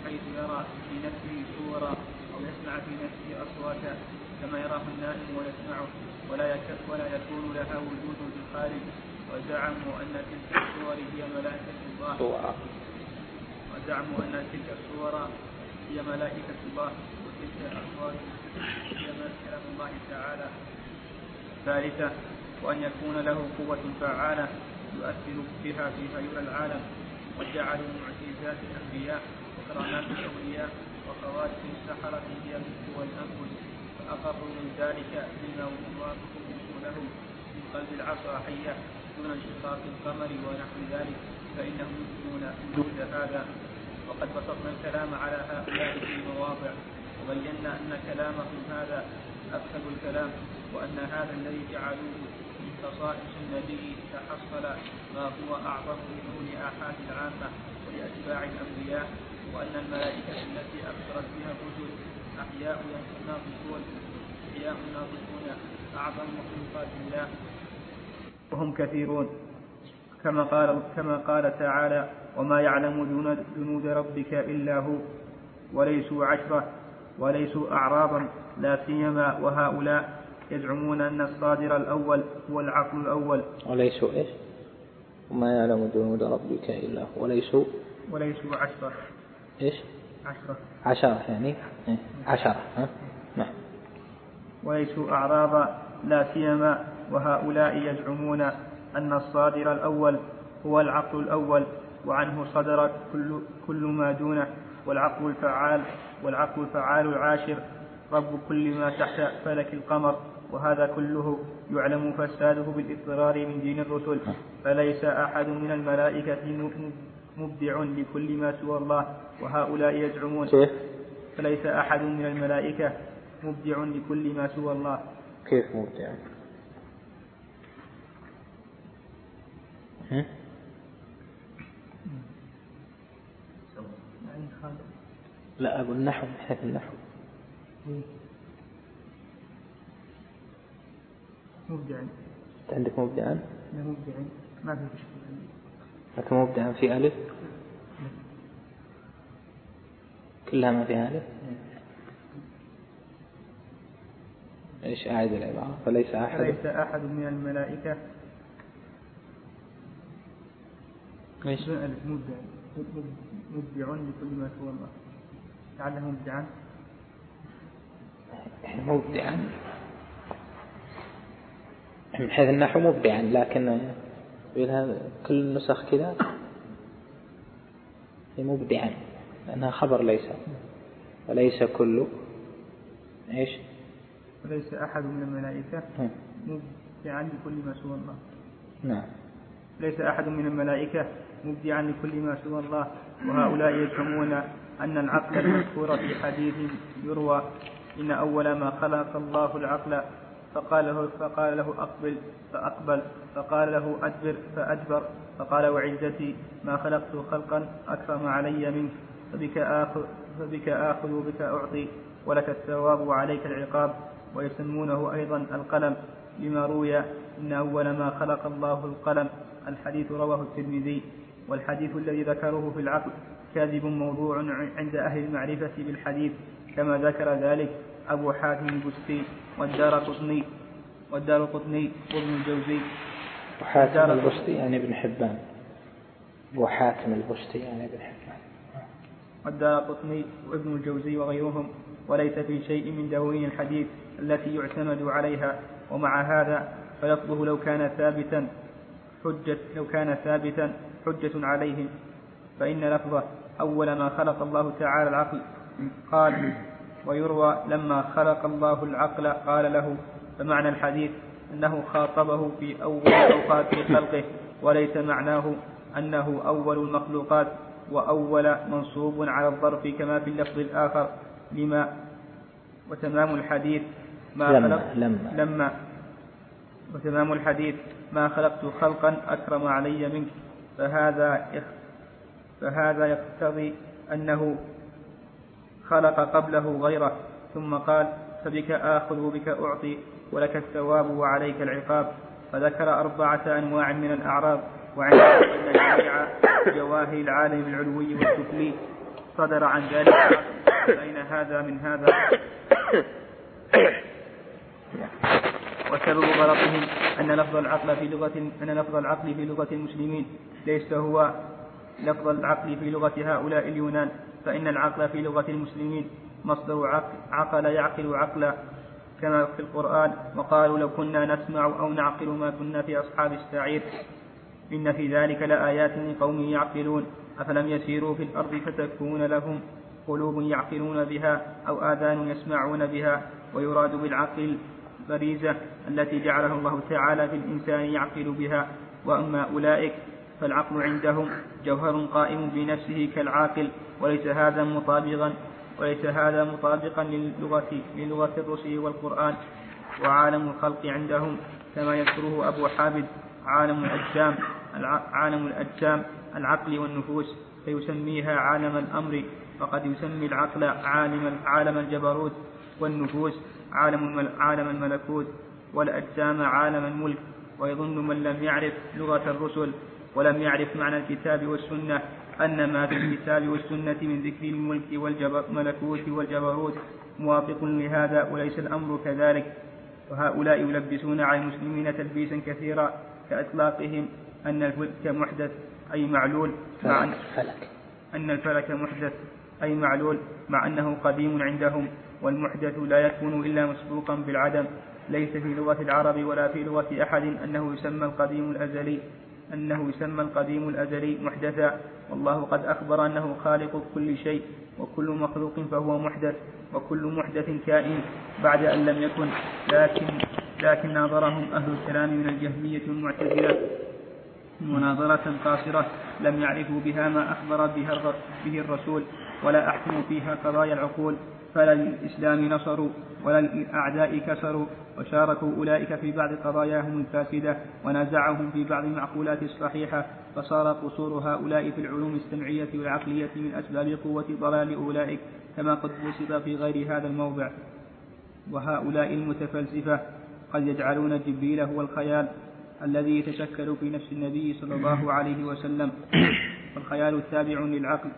حيث يرى في نفسه صورا أو يسمع في نفسه أصواتا كما يراه النائم ويسمعه. ولا ولا يكون لها وجود في الخارج. وزعموا أن تلك الصور هي ملائكة الله. وزعموا أن تلك الصور هي ملائكة الله. وتلك الأصوات هي كلام الله تعالى. ثالثة وأن يكون له قوة فعالة يؤثر بها في هيول العالم. وجعلوا معجزات الأنبياء وكرامات الأولياء وخواتم السحرة هي الملك والأنفس فأقروا من ذلك بما يوافق له من قلب العصا حية دون انشقاق القمر ونحو ذلك فإنهم يمكنون وجود هذا. وقد بسطنا الكلام على هؤلاء في مواضع وبينا أن كلامهم هذا أفسد الكلام وأن هذا الذي جعلوه خصائص النبي تحصل ما هو أعظم بدون آحاد العامة ولأتباع الأنبياء وأن الملائكة التي أبصرت بها الرسل أحياء ناطقون أحياء ناطقون أعظم مخلوقات الله. وهم كثيرون. كما قال كما قال تعالى وما يعلم جنود ربك إلا هو وليسوا عشرة وليسوا أعرابا لا سيما وهؤلاء يزعمون أن الصادر الأول هو العقل الأول. وليسوا إيش وما يعلم جنود ربك إلا هو. وليسوا وليسوا عشرة. إيش؟ عشرة. عشرة يعني؟ إيه؟ عشرة. ها؟ نعم. وليسوا أعراضا لا سيما وهؤلاء يزعمون أن الصادر الأول هو العقل الأول وعنه صدر كل, كل ما دونه. والعقل الفعال والعقل الفعال العاشر رب كل ما تحت فلك القمر. وهذا كله يعلم فساده بالاضطرار من دين الرسل. فليس أحد من الملائكة مبدع لكل ما سوى الله وهؤلاء يزعمون. كيف؟ فليس أحد من الملائكة مبدع لكل ما سوى الله. كيف مبدع؟ لا أقول النحو من حيث النحو مبدع أنت عندك مبدعا؟ لا مبدع ما في مشكلة. لكن مبدعا في ألف؟ كلها ما فيها ألف؟ إيش أعد العبارة؟ فليس أحد؟ فليس أحد من الملائكة. إيش؟ ألف. مبدع مبدع لكل ما سوى الله. لعله مبدعا. مبدعا. من حيث النحو مبدعا لكن كل النسخ كذا مبدعا لأنها خبر ليس وليس كل إيش؟ وليس أحد من الملائكة مبدعا لكل ما سوى الله. نعم. ليس أحد من الملائكة مبدعا لكل ما سوى الله وهؤلاء يزعمون أن العقل المذكور في حديث يروى إن أول ما خلق الله العقل فقال له فقال له أقبل فأقبل. فقال له أدبر فأدبر فقال وعزتي ما خلقت خلقا أكرم علي منك فبك آخذ فبك آخذ وبك أعطي ولك الثواب وعليك العقاب. ويسمونه أيضا القلم لما روي إن أول ما خلق الله القلم. الحديث رواه الترمذي. والحديث الذي ذكره في العقل كاذب موضوع عند أهل المعرفة بالحديث كما ذكر ذلك. أبو حاتم البستي والدار قطني والدار قطني وابن الجوزي. وحاتم البستي يعني ابن حبان. وحاتم البستي يعني ابن حبان. والدار قطني وابن الجوزي وغيرهم وليس في شيء من دواوين الحديث التي يعتمد عليها ومع هذا فلفظه لو كان ثابتا حجة لو كان ثابتا حجة عليهم. فإن لفظه أول ما خلق الله تعالى العقل. قال ويروى لما خلق الله العقل قال له فمعنى الحديث أنه خاطبه في أول أوقات خلقه وليس معناه أنه أول المخلوقات وأول منصوب على الظرف كما في اللفظ الآخر. لما؟ وتمام الحديث ما لما خلقت لما. لما. وتمام الحديث ما خلقت خلقا أكرم علي منك فهذا فهذا يقتضي أنه خلق قبله غيره ثم قال فبك آخذ وبك أعطي ولك الثواب وعليك العقاب. فذكر أربعة أنواع من الأعراض وعند أن جميع جواهر العالم العلوي والسفلي صدر عن ذلك فأين هذا من هذا. وسبب غلطهم أن لفظ العقل في لغة أن لفظ العقل في لغة المسلمين ليس هو لفظ العقل في لغة هؤلاء اليونان. فإن العقل في لغة المسلمين مصدر عقل, عقل يعقل عقلا كما في القرآن وقالوا لو كنا نسمع أو نعقل ما كنا في أصحاب السعير. إن في ذلك لآيات لقوم يعقلون. أفلم يسيروا في الأرض فتكون لهم قلوب يعقلون بها أو آذان يسمعون بها ويراد بالعقل الفريزة التي جعلها الله تعالى في الإنسان يعقل بها. وأما أولئك فالعقل عندهم جوهر قائم بنفسه كالعاقل. وليس هذا مطابقا وليس هذا مطابقا للغة للغة الرسل والقرآن. وعالم الخلق عندهم كما يذكره أبو حامد عالم الأجسام عالم الأجسام العقل والنفوس. فيسميها عالم الأمر وقد يسمي العقل عالم عالم الجبروت والنفوس عالم عالم الملكوت. والأجسام عالم الملك ويظن من لم يعرف لغة الرسل. ولم يعرف معنى الكتاب والسنة أن ما في الكتاب والسنة من ذكر الملك والملكوت والجبروت موافق لهذا وليس الأمر كذلك. وهؤلاء يلبسون على المسلمين تلبيسا كثيرا كإطلاقهم أن الفلك محدث أي معلول مع أن, أن الفلك محدث أي معلول مع أنه قديم عندهم والمحدث لا يكون إلا مسبوقا بالعدم. ليس في لغة العرب ولا في لغة أحد أنه يسمى القديم الأزلي. أنه يسمى القديم الأزلي محدثا والله قد أخبر أنه خالق كل شيء وكل مخلوق فهو محدث وكل محدث كائن بعد أن لم يكن. لكن لكن ناظرهم أهل الكلام من الجهمية والمعتزلة مناظرة قاصرة لم يعرفوا بها ما أخبر به الرسول. ولا أحكموا فيها قضايا العقول فلا للإسلام نصروا ولا للأعداء كسروا وشاركوا أولئك في بعض قضاياهم الفاسدة ونازعهم في بعض المعقولات الصحيحة فصار قصور هؤلاء في العلوم السمعية والعقلية من أسباب قوة ضلال أولئك كما قد بسط في غير هذا الموضع. وهؤلاء المتفلسفة قد يجعلون جبريل هو الخيال الذي يتشكل في نفس النبي صلى الله عليه وسلم والخيال التابع للعقل.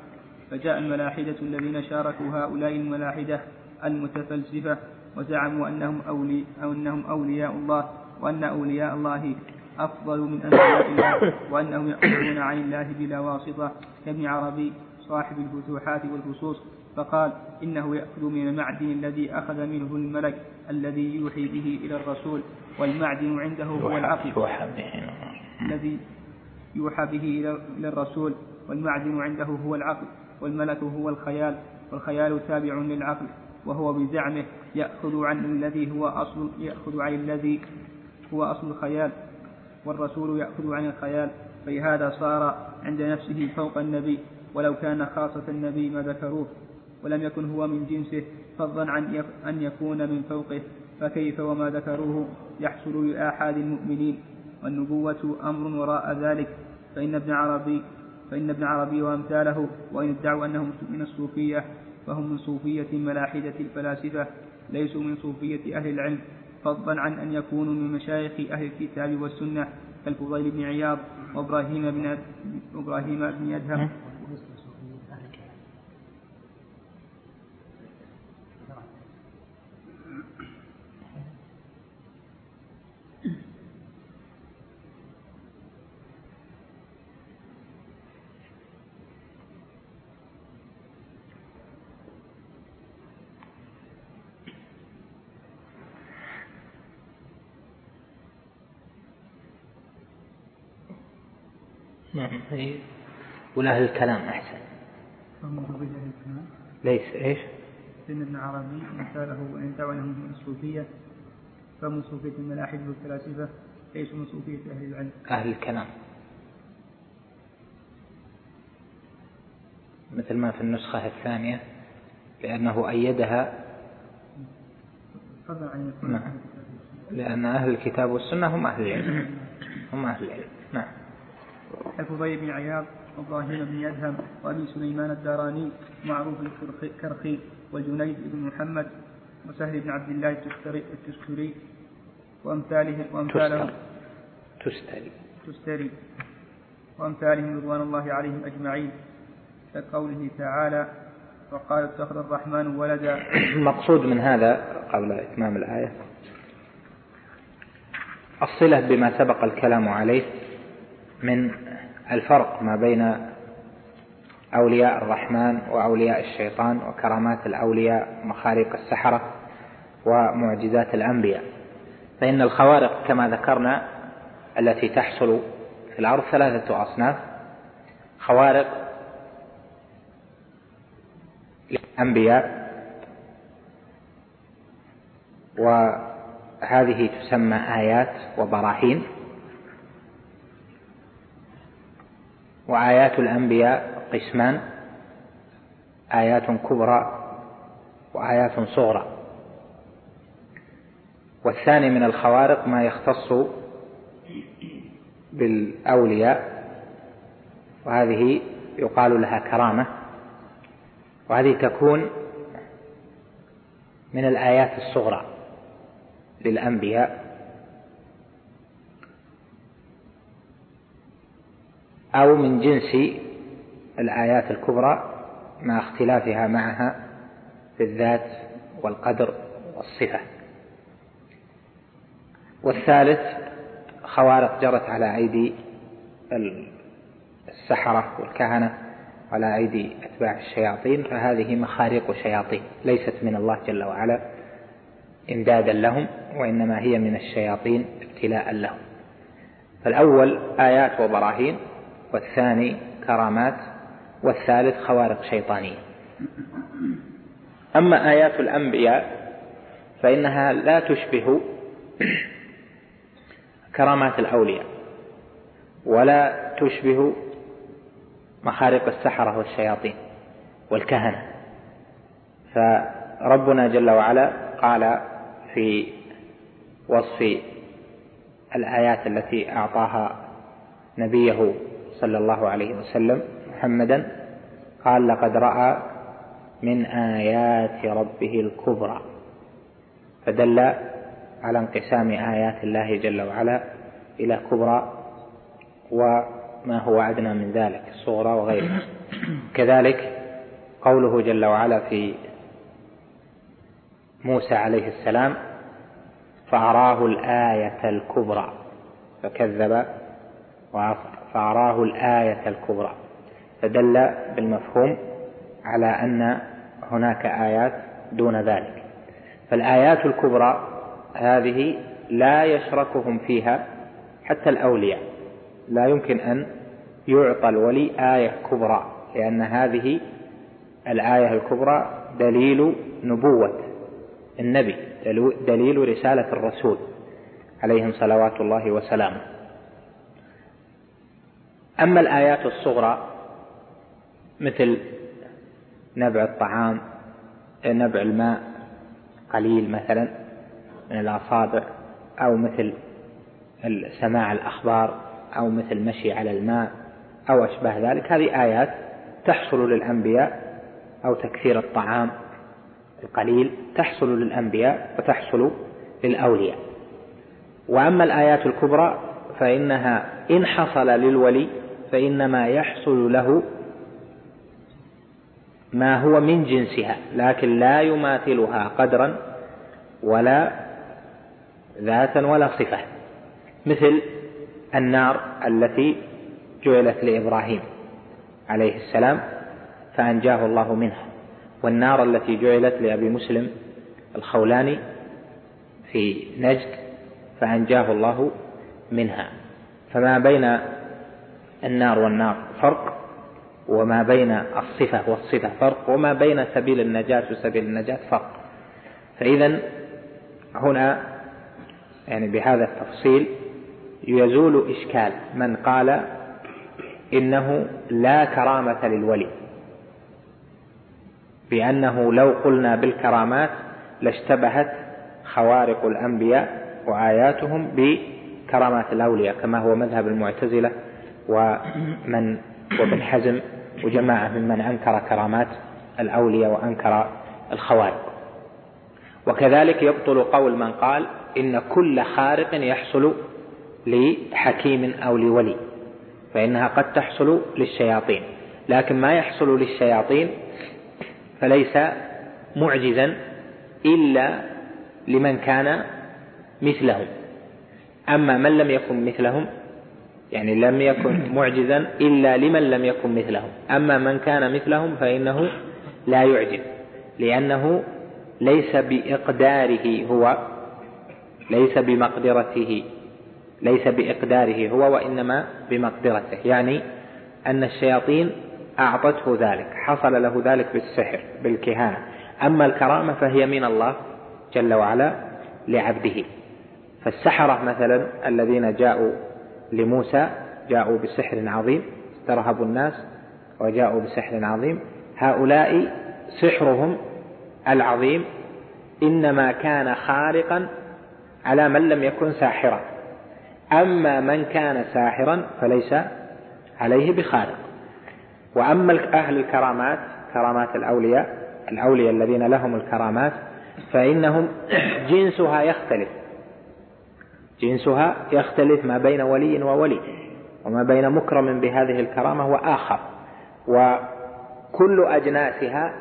فجاء الملاحدة الذين شاركوا هؤلاء الملاحدة المتفلسفة وزعموا أنهم أولي أو أنهم أولياء الله وأن أولياء الله أفضل من أنبياء الله وأنهم يأخذون عن الله بلا واسطة. كابن عربي صاحب الفتوحات والفصوص فقال إنه يأخذ من المعدن الذي أخذ منه الملك الذي يوحي به إلى الرسول والمعدن عنده هو العقل الذي يوحى به إلى الرسول والمعدن عنده هو العقل. والملك هو الخيال والخيال تابع للعقل وهو بزعمه يأخذ عن الذي هو أصل يأخذ عن الذي هو أصل الخيال والرسول يأخذ عن الخيال. فلهذا صار عند نفسه فوق النبي ولو كان خاصة النبي ما ذكروه ولم يكن هو من جنسه فضلا عن أن يكون من فوقه. فكيف وما ذكروه يحصل لآحاد المؤمنين؟ والنبوة أمر وراء ذلك. فإن ابن عربي فإن ابن عربي وأمثاله وإن ادعوا أنهم من الصوفية فهم من صوفية ملاحدة الفلاسفة ليسوا من صوفية أهل العلم فضلا عن أن يكونوا من مشايخ أهل الكتاب والسنة كالفضيل بن عياض وإبراهيم بن إبراهيم بن أدهم. نعم. هي ولا أهل الكلام أحسن؟ ليس إيش؟ سن ابن عربي مثاله وإن دعوا أنهم من الصوفية فمن صوفية الملاحد والفلاسفة ليسوا من صوفية أهل العلم؟ أهل الكلام. مثل ما في النسخة الثانية لأنه أيدها نعم. لأن أهل الكتاب والسنة هم أهل العلم. هم أهل العلم. نعم الفضيل بن عياض وإبراهيم بن يدهم وأبي سليمان الداراني معروف الكرخي والجنيد بن محمد وسهل بن عبد الله التستري وامثاله وامثالهم تستري. تستري. وأمثالهم رضوان الله عليهم أجمعين. كقوله تعالى وقال اتخذ الرحمن ولدا. المقصود من هذا قبل إتمام الآية الصلة بما سبق الكلام عليه من الفرق ما بين أولياء الرحمن وأولياء الشيطان وكرامات الأولياء مخارق السحرة ومعجزات الأنبياء. فإن الخوارق كما ذكرنا التي تحصل في الأرض ثلاثة أصناف. خوارق للأنبياء وهذه تسمى آيات وبراهين. وآيات الأنبياء قسمان. آيات كبرى وآيات صغرى. والثاني من الخوارق ما يختص بالأولياء وهذه يقال لها كرامة. وهذه تكون من الآيات الصغرى للأنبياء. أو من جنس الآيات الكبرى مع اختلافها معها في الذات والقدر والصفة. والثالث خوارق جرت على أيدي السحرة والكهنة على أيدي أتباع الشياطين فهذه مخارق شياطين ليست من الله جل وعلا إمدادا لهم وإنما هي من الشياطين ابتلاء لهم. فالأول آيات وبراهين والثاني كرامات والثالث خوارق شيطانية. أما آيات الأنبياء فإنها لا تشبه كرامات الأولياء ولا تشبه مخارق السحرة والشياطين والكهنة. فربنا جل وعلا قال في وصف الآيات التي أعطاها نبيه صلى الله عليه وسلم محمدا قال لقد رأى من آيات ربه الكبرى فدل على انقسام آيات الله جل وعلا إلى كبرى وما هو أدنى من ذلك الصغرى وغيرها كذلك قوله جل وعلا في موسى عليه السلام فأراه الآية الكبرى فكذب فأراه الآية الكبرى. فدل بالمفهوم على أن هناك آيات دون ذلك. فالآيات الكبرى هذه لا يشركهم فيها حتى الأولياء. لا يمكن أن يعطى الولي آية كبرى لأن هذه الآية الكبرى دليل نبوة النبي دليل رسالة الرسول عليهم صلوات الله وسلامه. أما الآيات الصغرى مثل نبع الطعام نبع الماء قليل مثلا من الأصابع أو مثل سماع الأخبار أو مثل مشي على الماء أو أشباه ذلك. هذه آيات تحصل للأنبياء أو تكثير الطعام القليل تحصل للأنبياء وتحصل للأولياء. وأما الآيات الكبرى فإنها إن حصل للولي فإنما يحصل له ما هو من جنسها لكن لا يماثلها قدرا ولا ذاتا ولا صفة. مثل النار التي جعلت لإبراهيم عليه السلام فأنجاه الله منها والنار التي جعلت لأبي مسلم الخولاني في نجد فأنجاه الله منها. فما بين النار والنار فرق وما بين الصفة والصفة فرق وما بين سبيل النجاة وسبيل النجاة فرق. فإذا هنا يعني بهذا التفصيل يزول إشكال من قال إنه لا كرامة للولي بأنه لو قلنا بالكرامات لاشتبهت خوارق الأنبياء وآياتهم بكرامات الأولياء كما هو مذهب المعتزلة ومن وابن حزم وجماعة ممن أنكر كرامات الأولياء وأنكر الخوارق. وكذلك يبطل قول من قال إن كل خارق يحصل لحكيم أو لولي فإنها قد تحصل للشياطين. لكن ما يحصل للشياطين فليس معجزا إلا لمن كان مثلهم. أما من لم يكن مثلهم يعني لم يكن معجزا إلا لمن لم يكن مثلهم. أما من كان مثلهم فإنه لا يعجز لأنه ليس بإقداره هو ليس بمقدرته ليس بإقداره هو وإنما بمقدرته. يعني أن الشياطين أعطته ذلك حصل له ذلك بالسحر بالكهانة. أما الكرامة فهي من الله جل وعلا لعبده. فالسحرة مثلا الذين جاءوا لموسى جاءوا بسحر عظيم استرهبوا الناس وجاءوا بسحر عظيم. هؤلاء سحرهم العظيم. إنما كان خارقا على من لم يكن ساحرا. أما من كان ساحرا فليس عليه بخارق. وأما أهل الكرامات كرامات الأولياء الأولياء الذين لهم الكرامات فإنهم جنسها يختلف. جنسها يختلف ما بين ولي وولي وما بين مكرم بهذه الكرامة وآخر. وكل أجناسها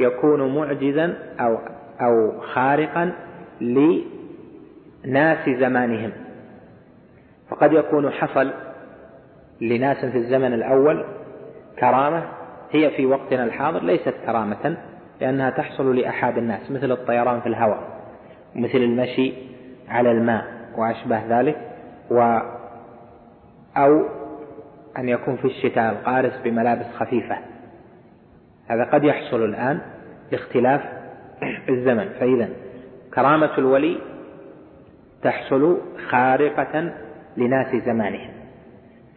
يكون معجزا أو أو خارقا لناس زمانهم. فقد يكون حصل لناس في الزمن الأول كرامة هي في وقتنا الحاضر ليست كرامة لأنها تحصل لأحد الناس مثل الطيران في الهواء مثل المشي على الماء. وأشبه ذلك و أو أن يكون في الشتاء القارس بملابس خفيفة. هذا قد يحصل الآن باختلاف الزمن. فإذا كرامة الولي تحصل خارقة لناس زمانهم.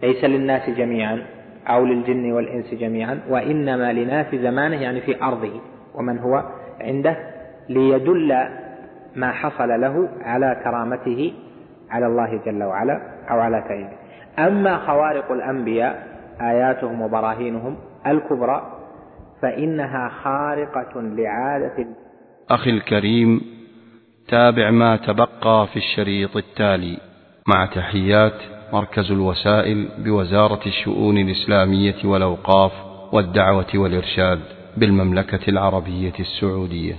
ليس للناس جميعا أو للجن والإنس جميعا وإنما لناس زمانه يعني في أرضه. ومن هو عنده؟ ليدل ما حصل له على كرامته على الله جل وعلا أو على تأييده أما خوارق الأنبياء آياتهم وبراهينهم الكبرى فإنها خارقة لعادة أخي الكريم تابع ما تبقى في الشريط التالي. مع تحيات مركز الوسائل بوزارة الشؤون الإسلامية والأوقاف والدعوة والإرشاد بالمملكة العربية السعودية.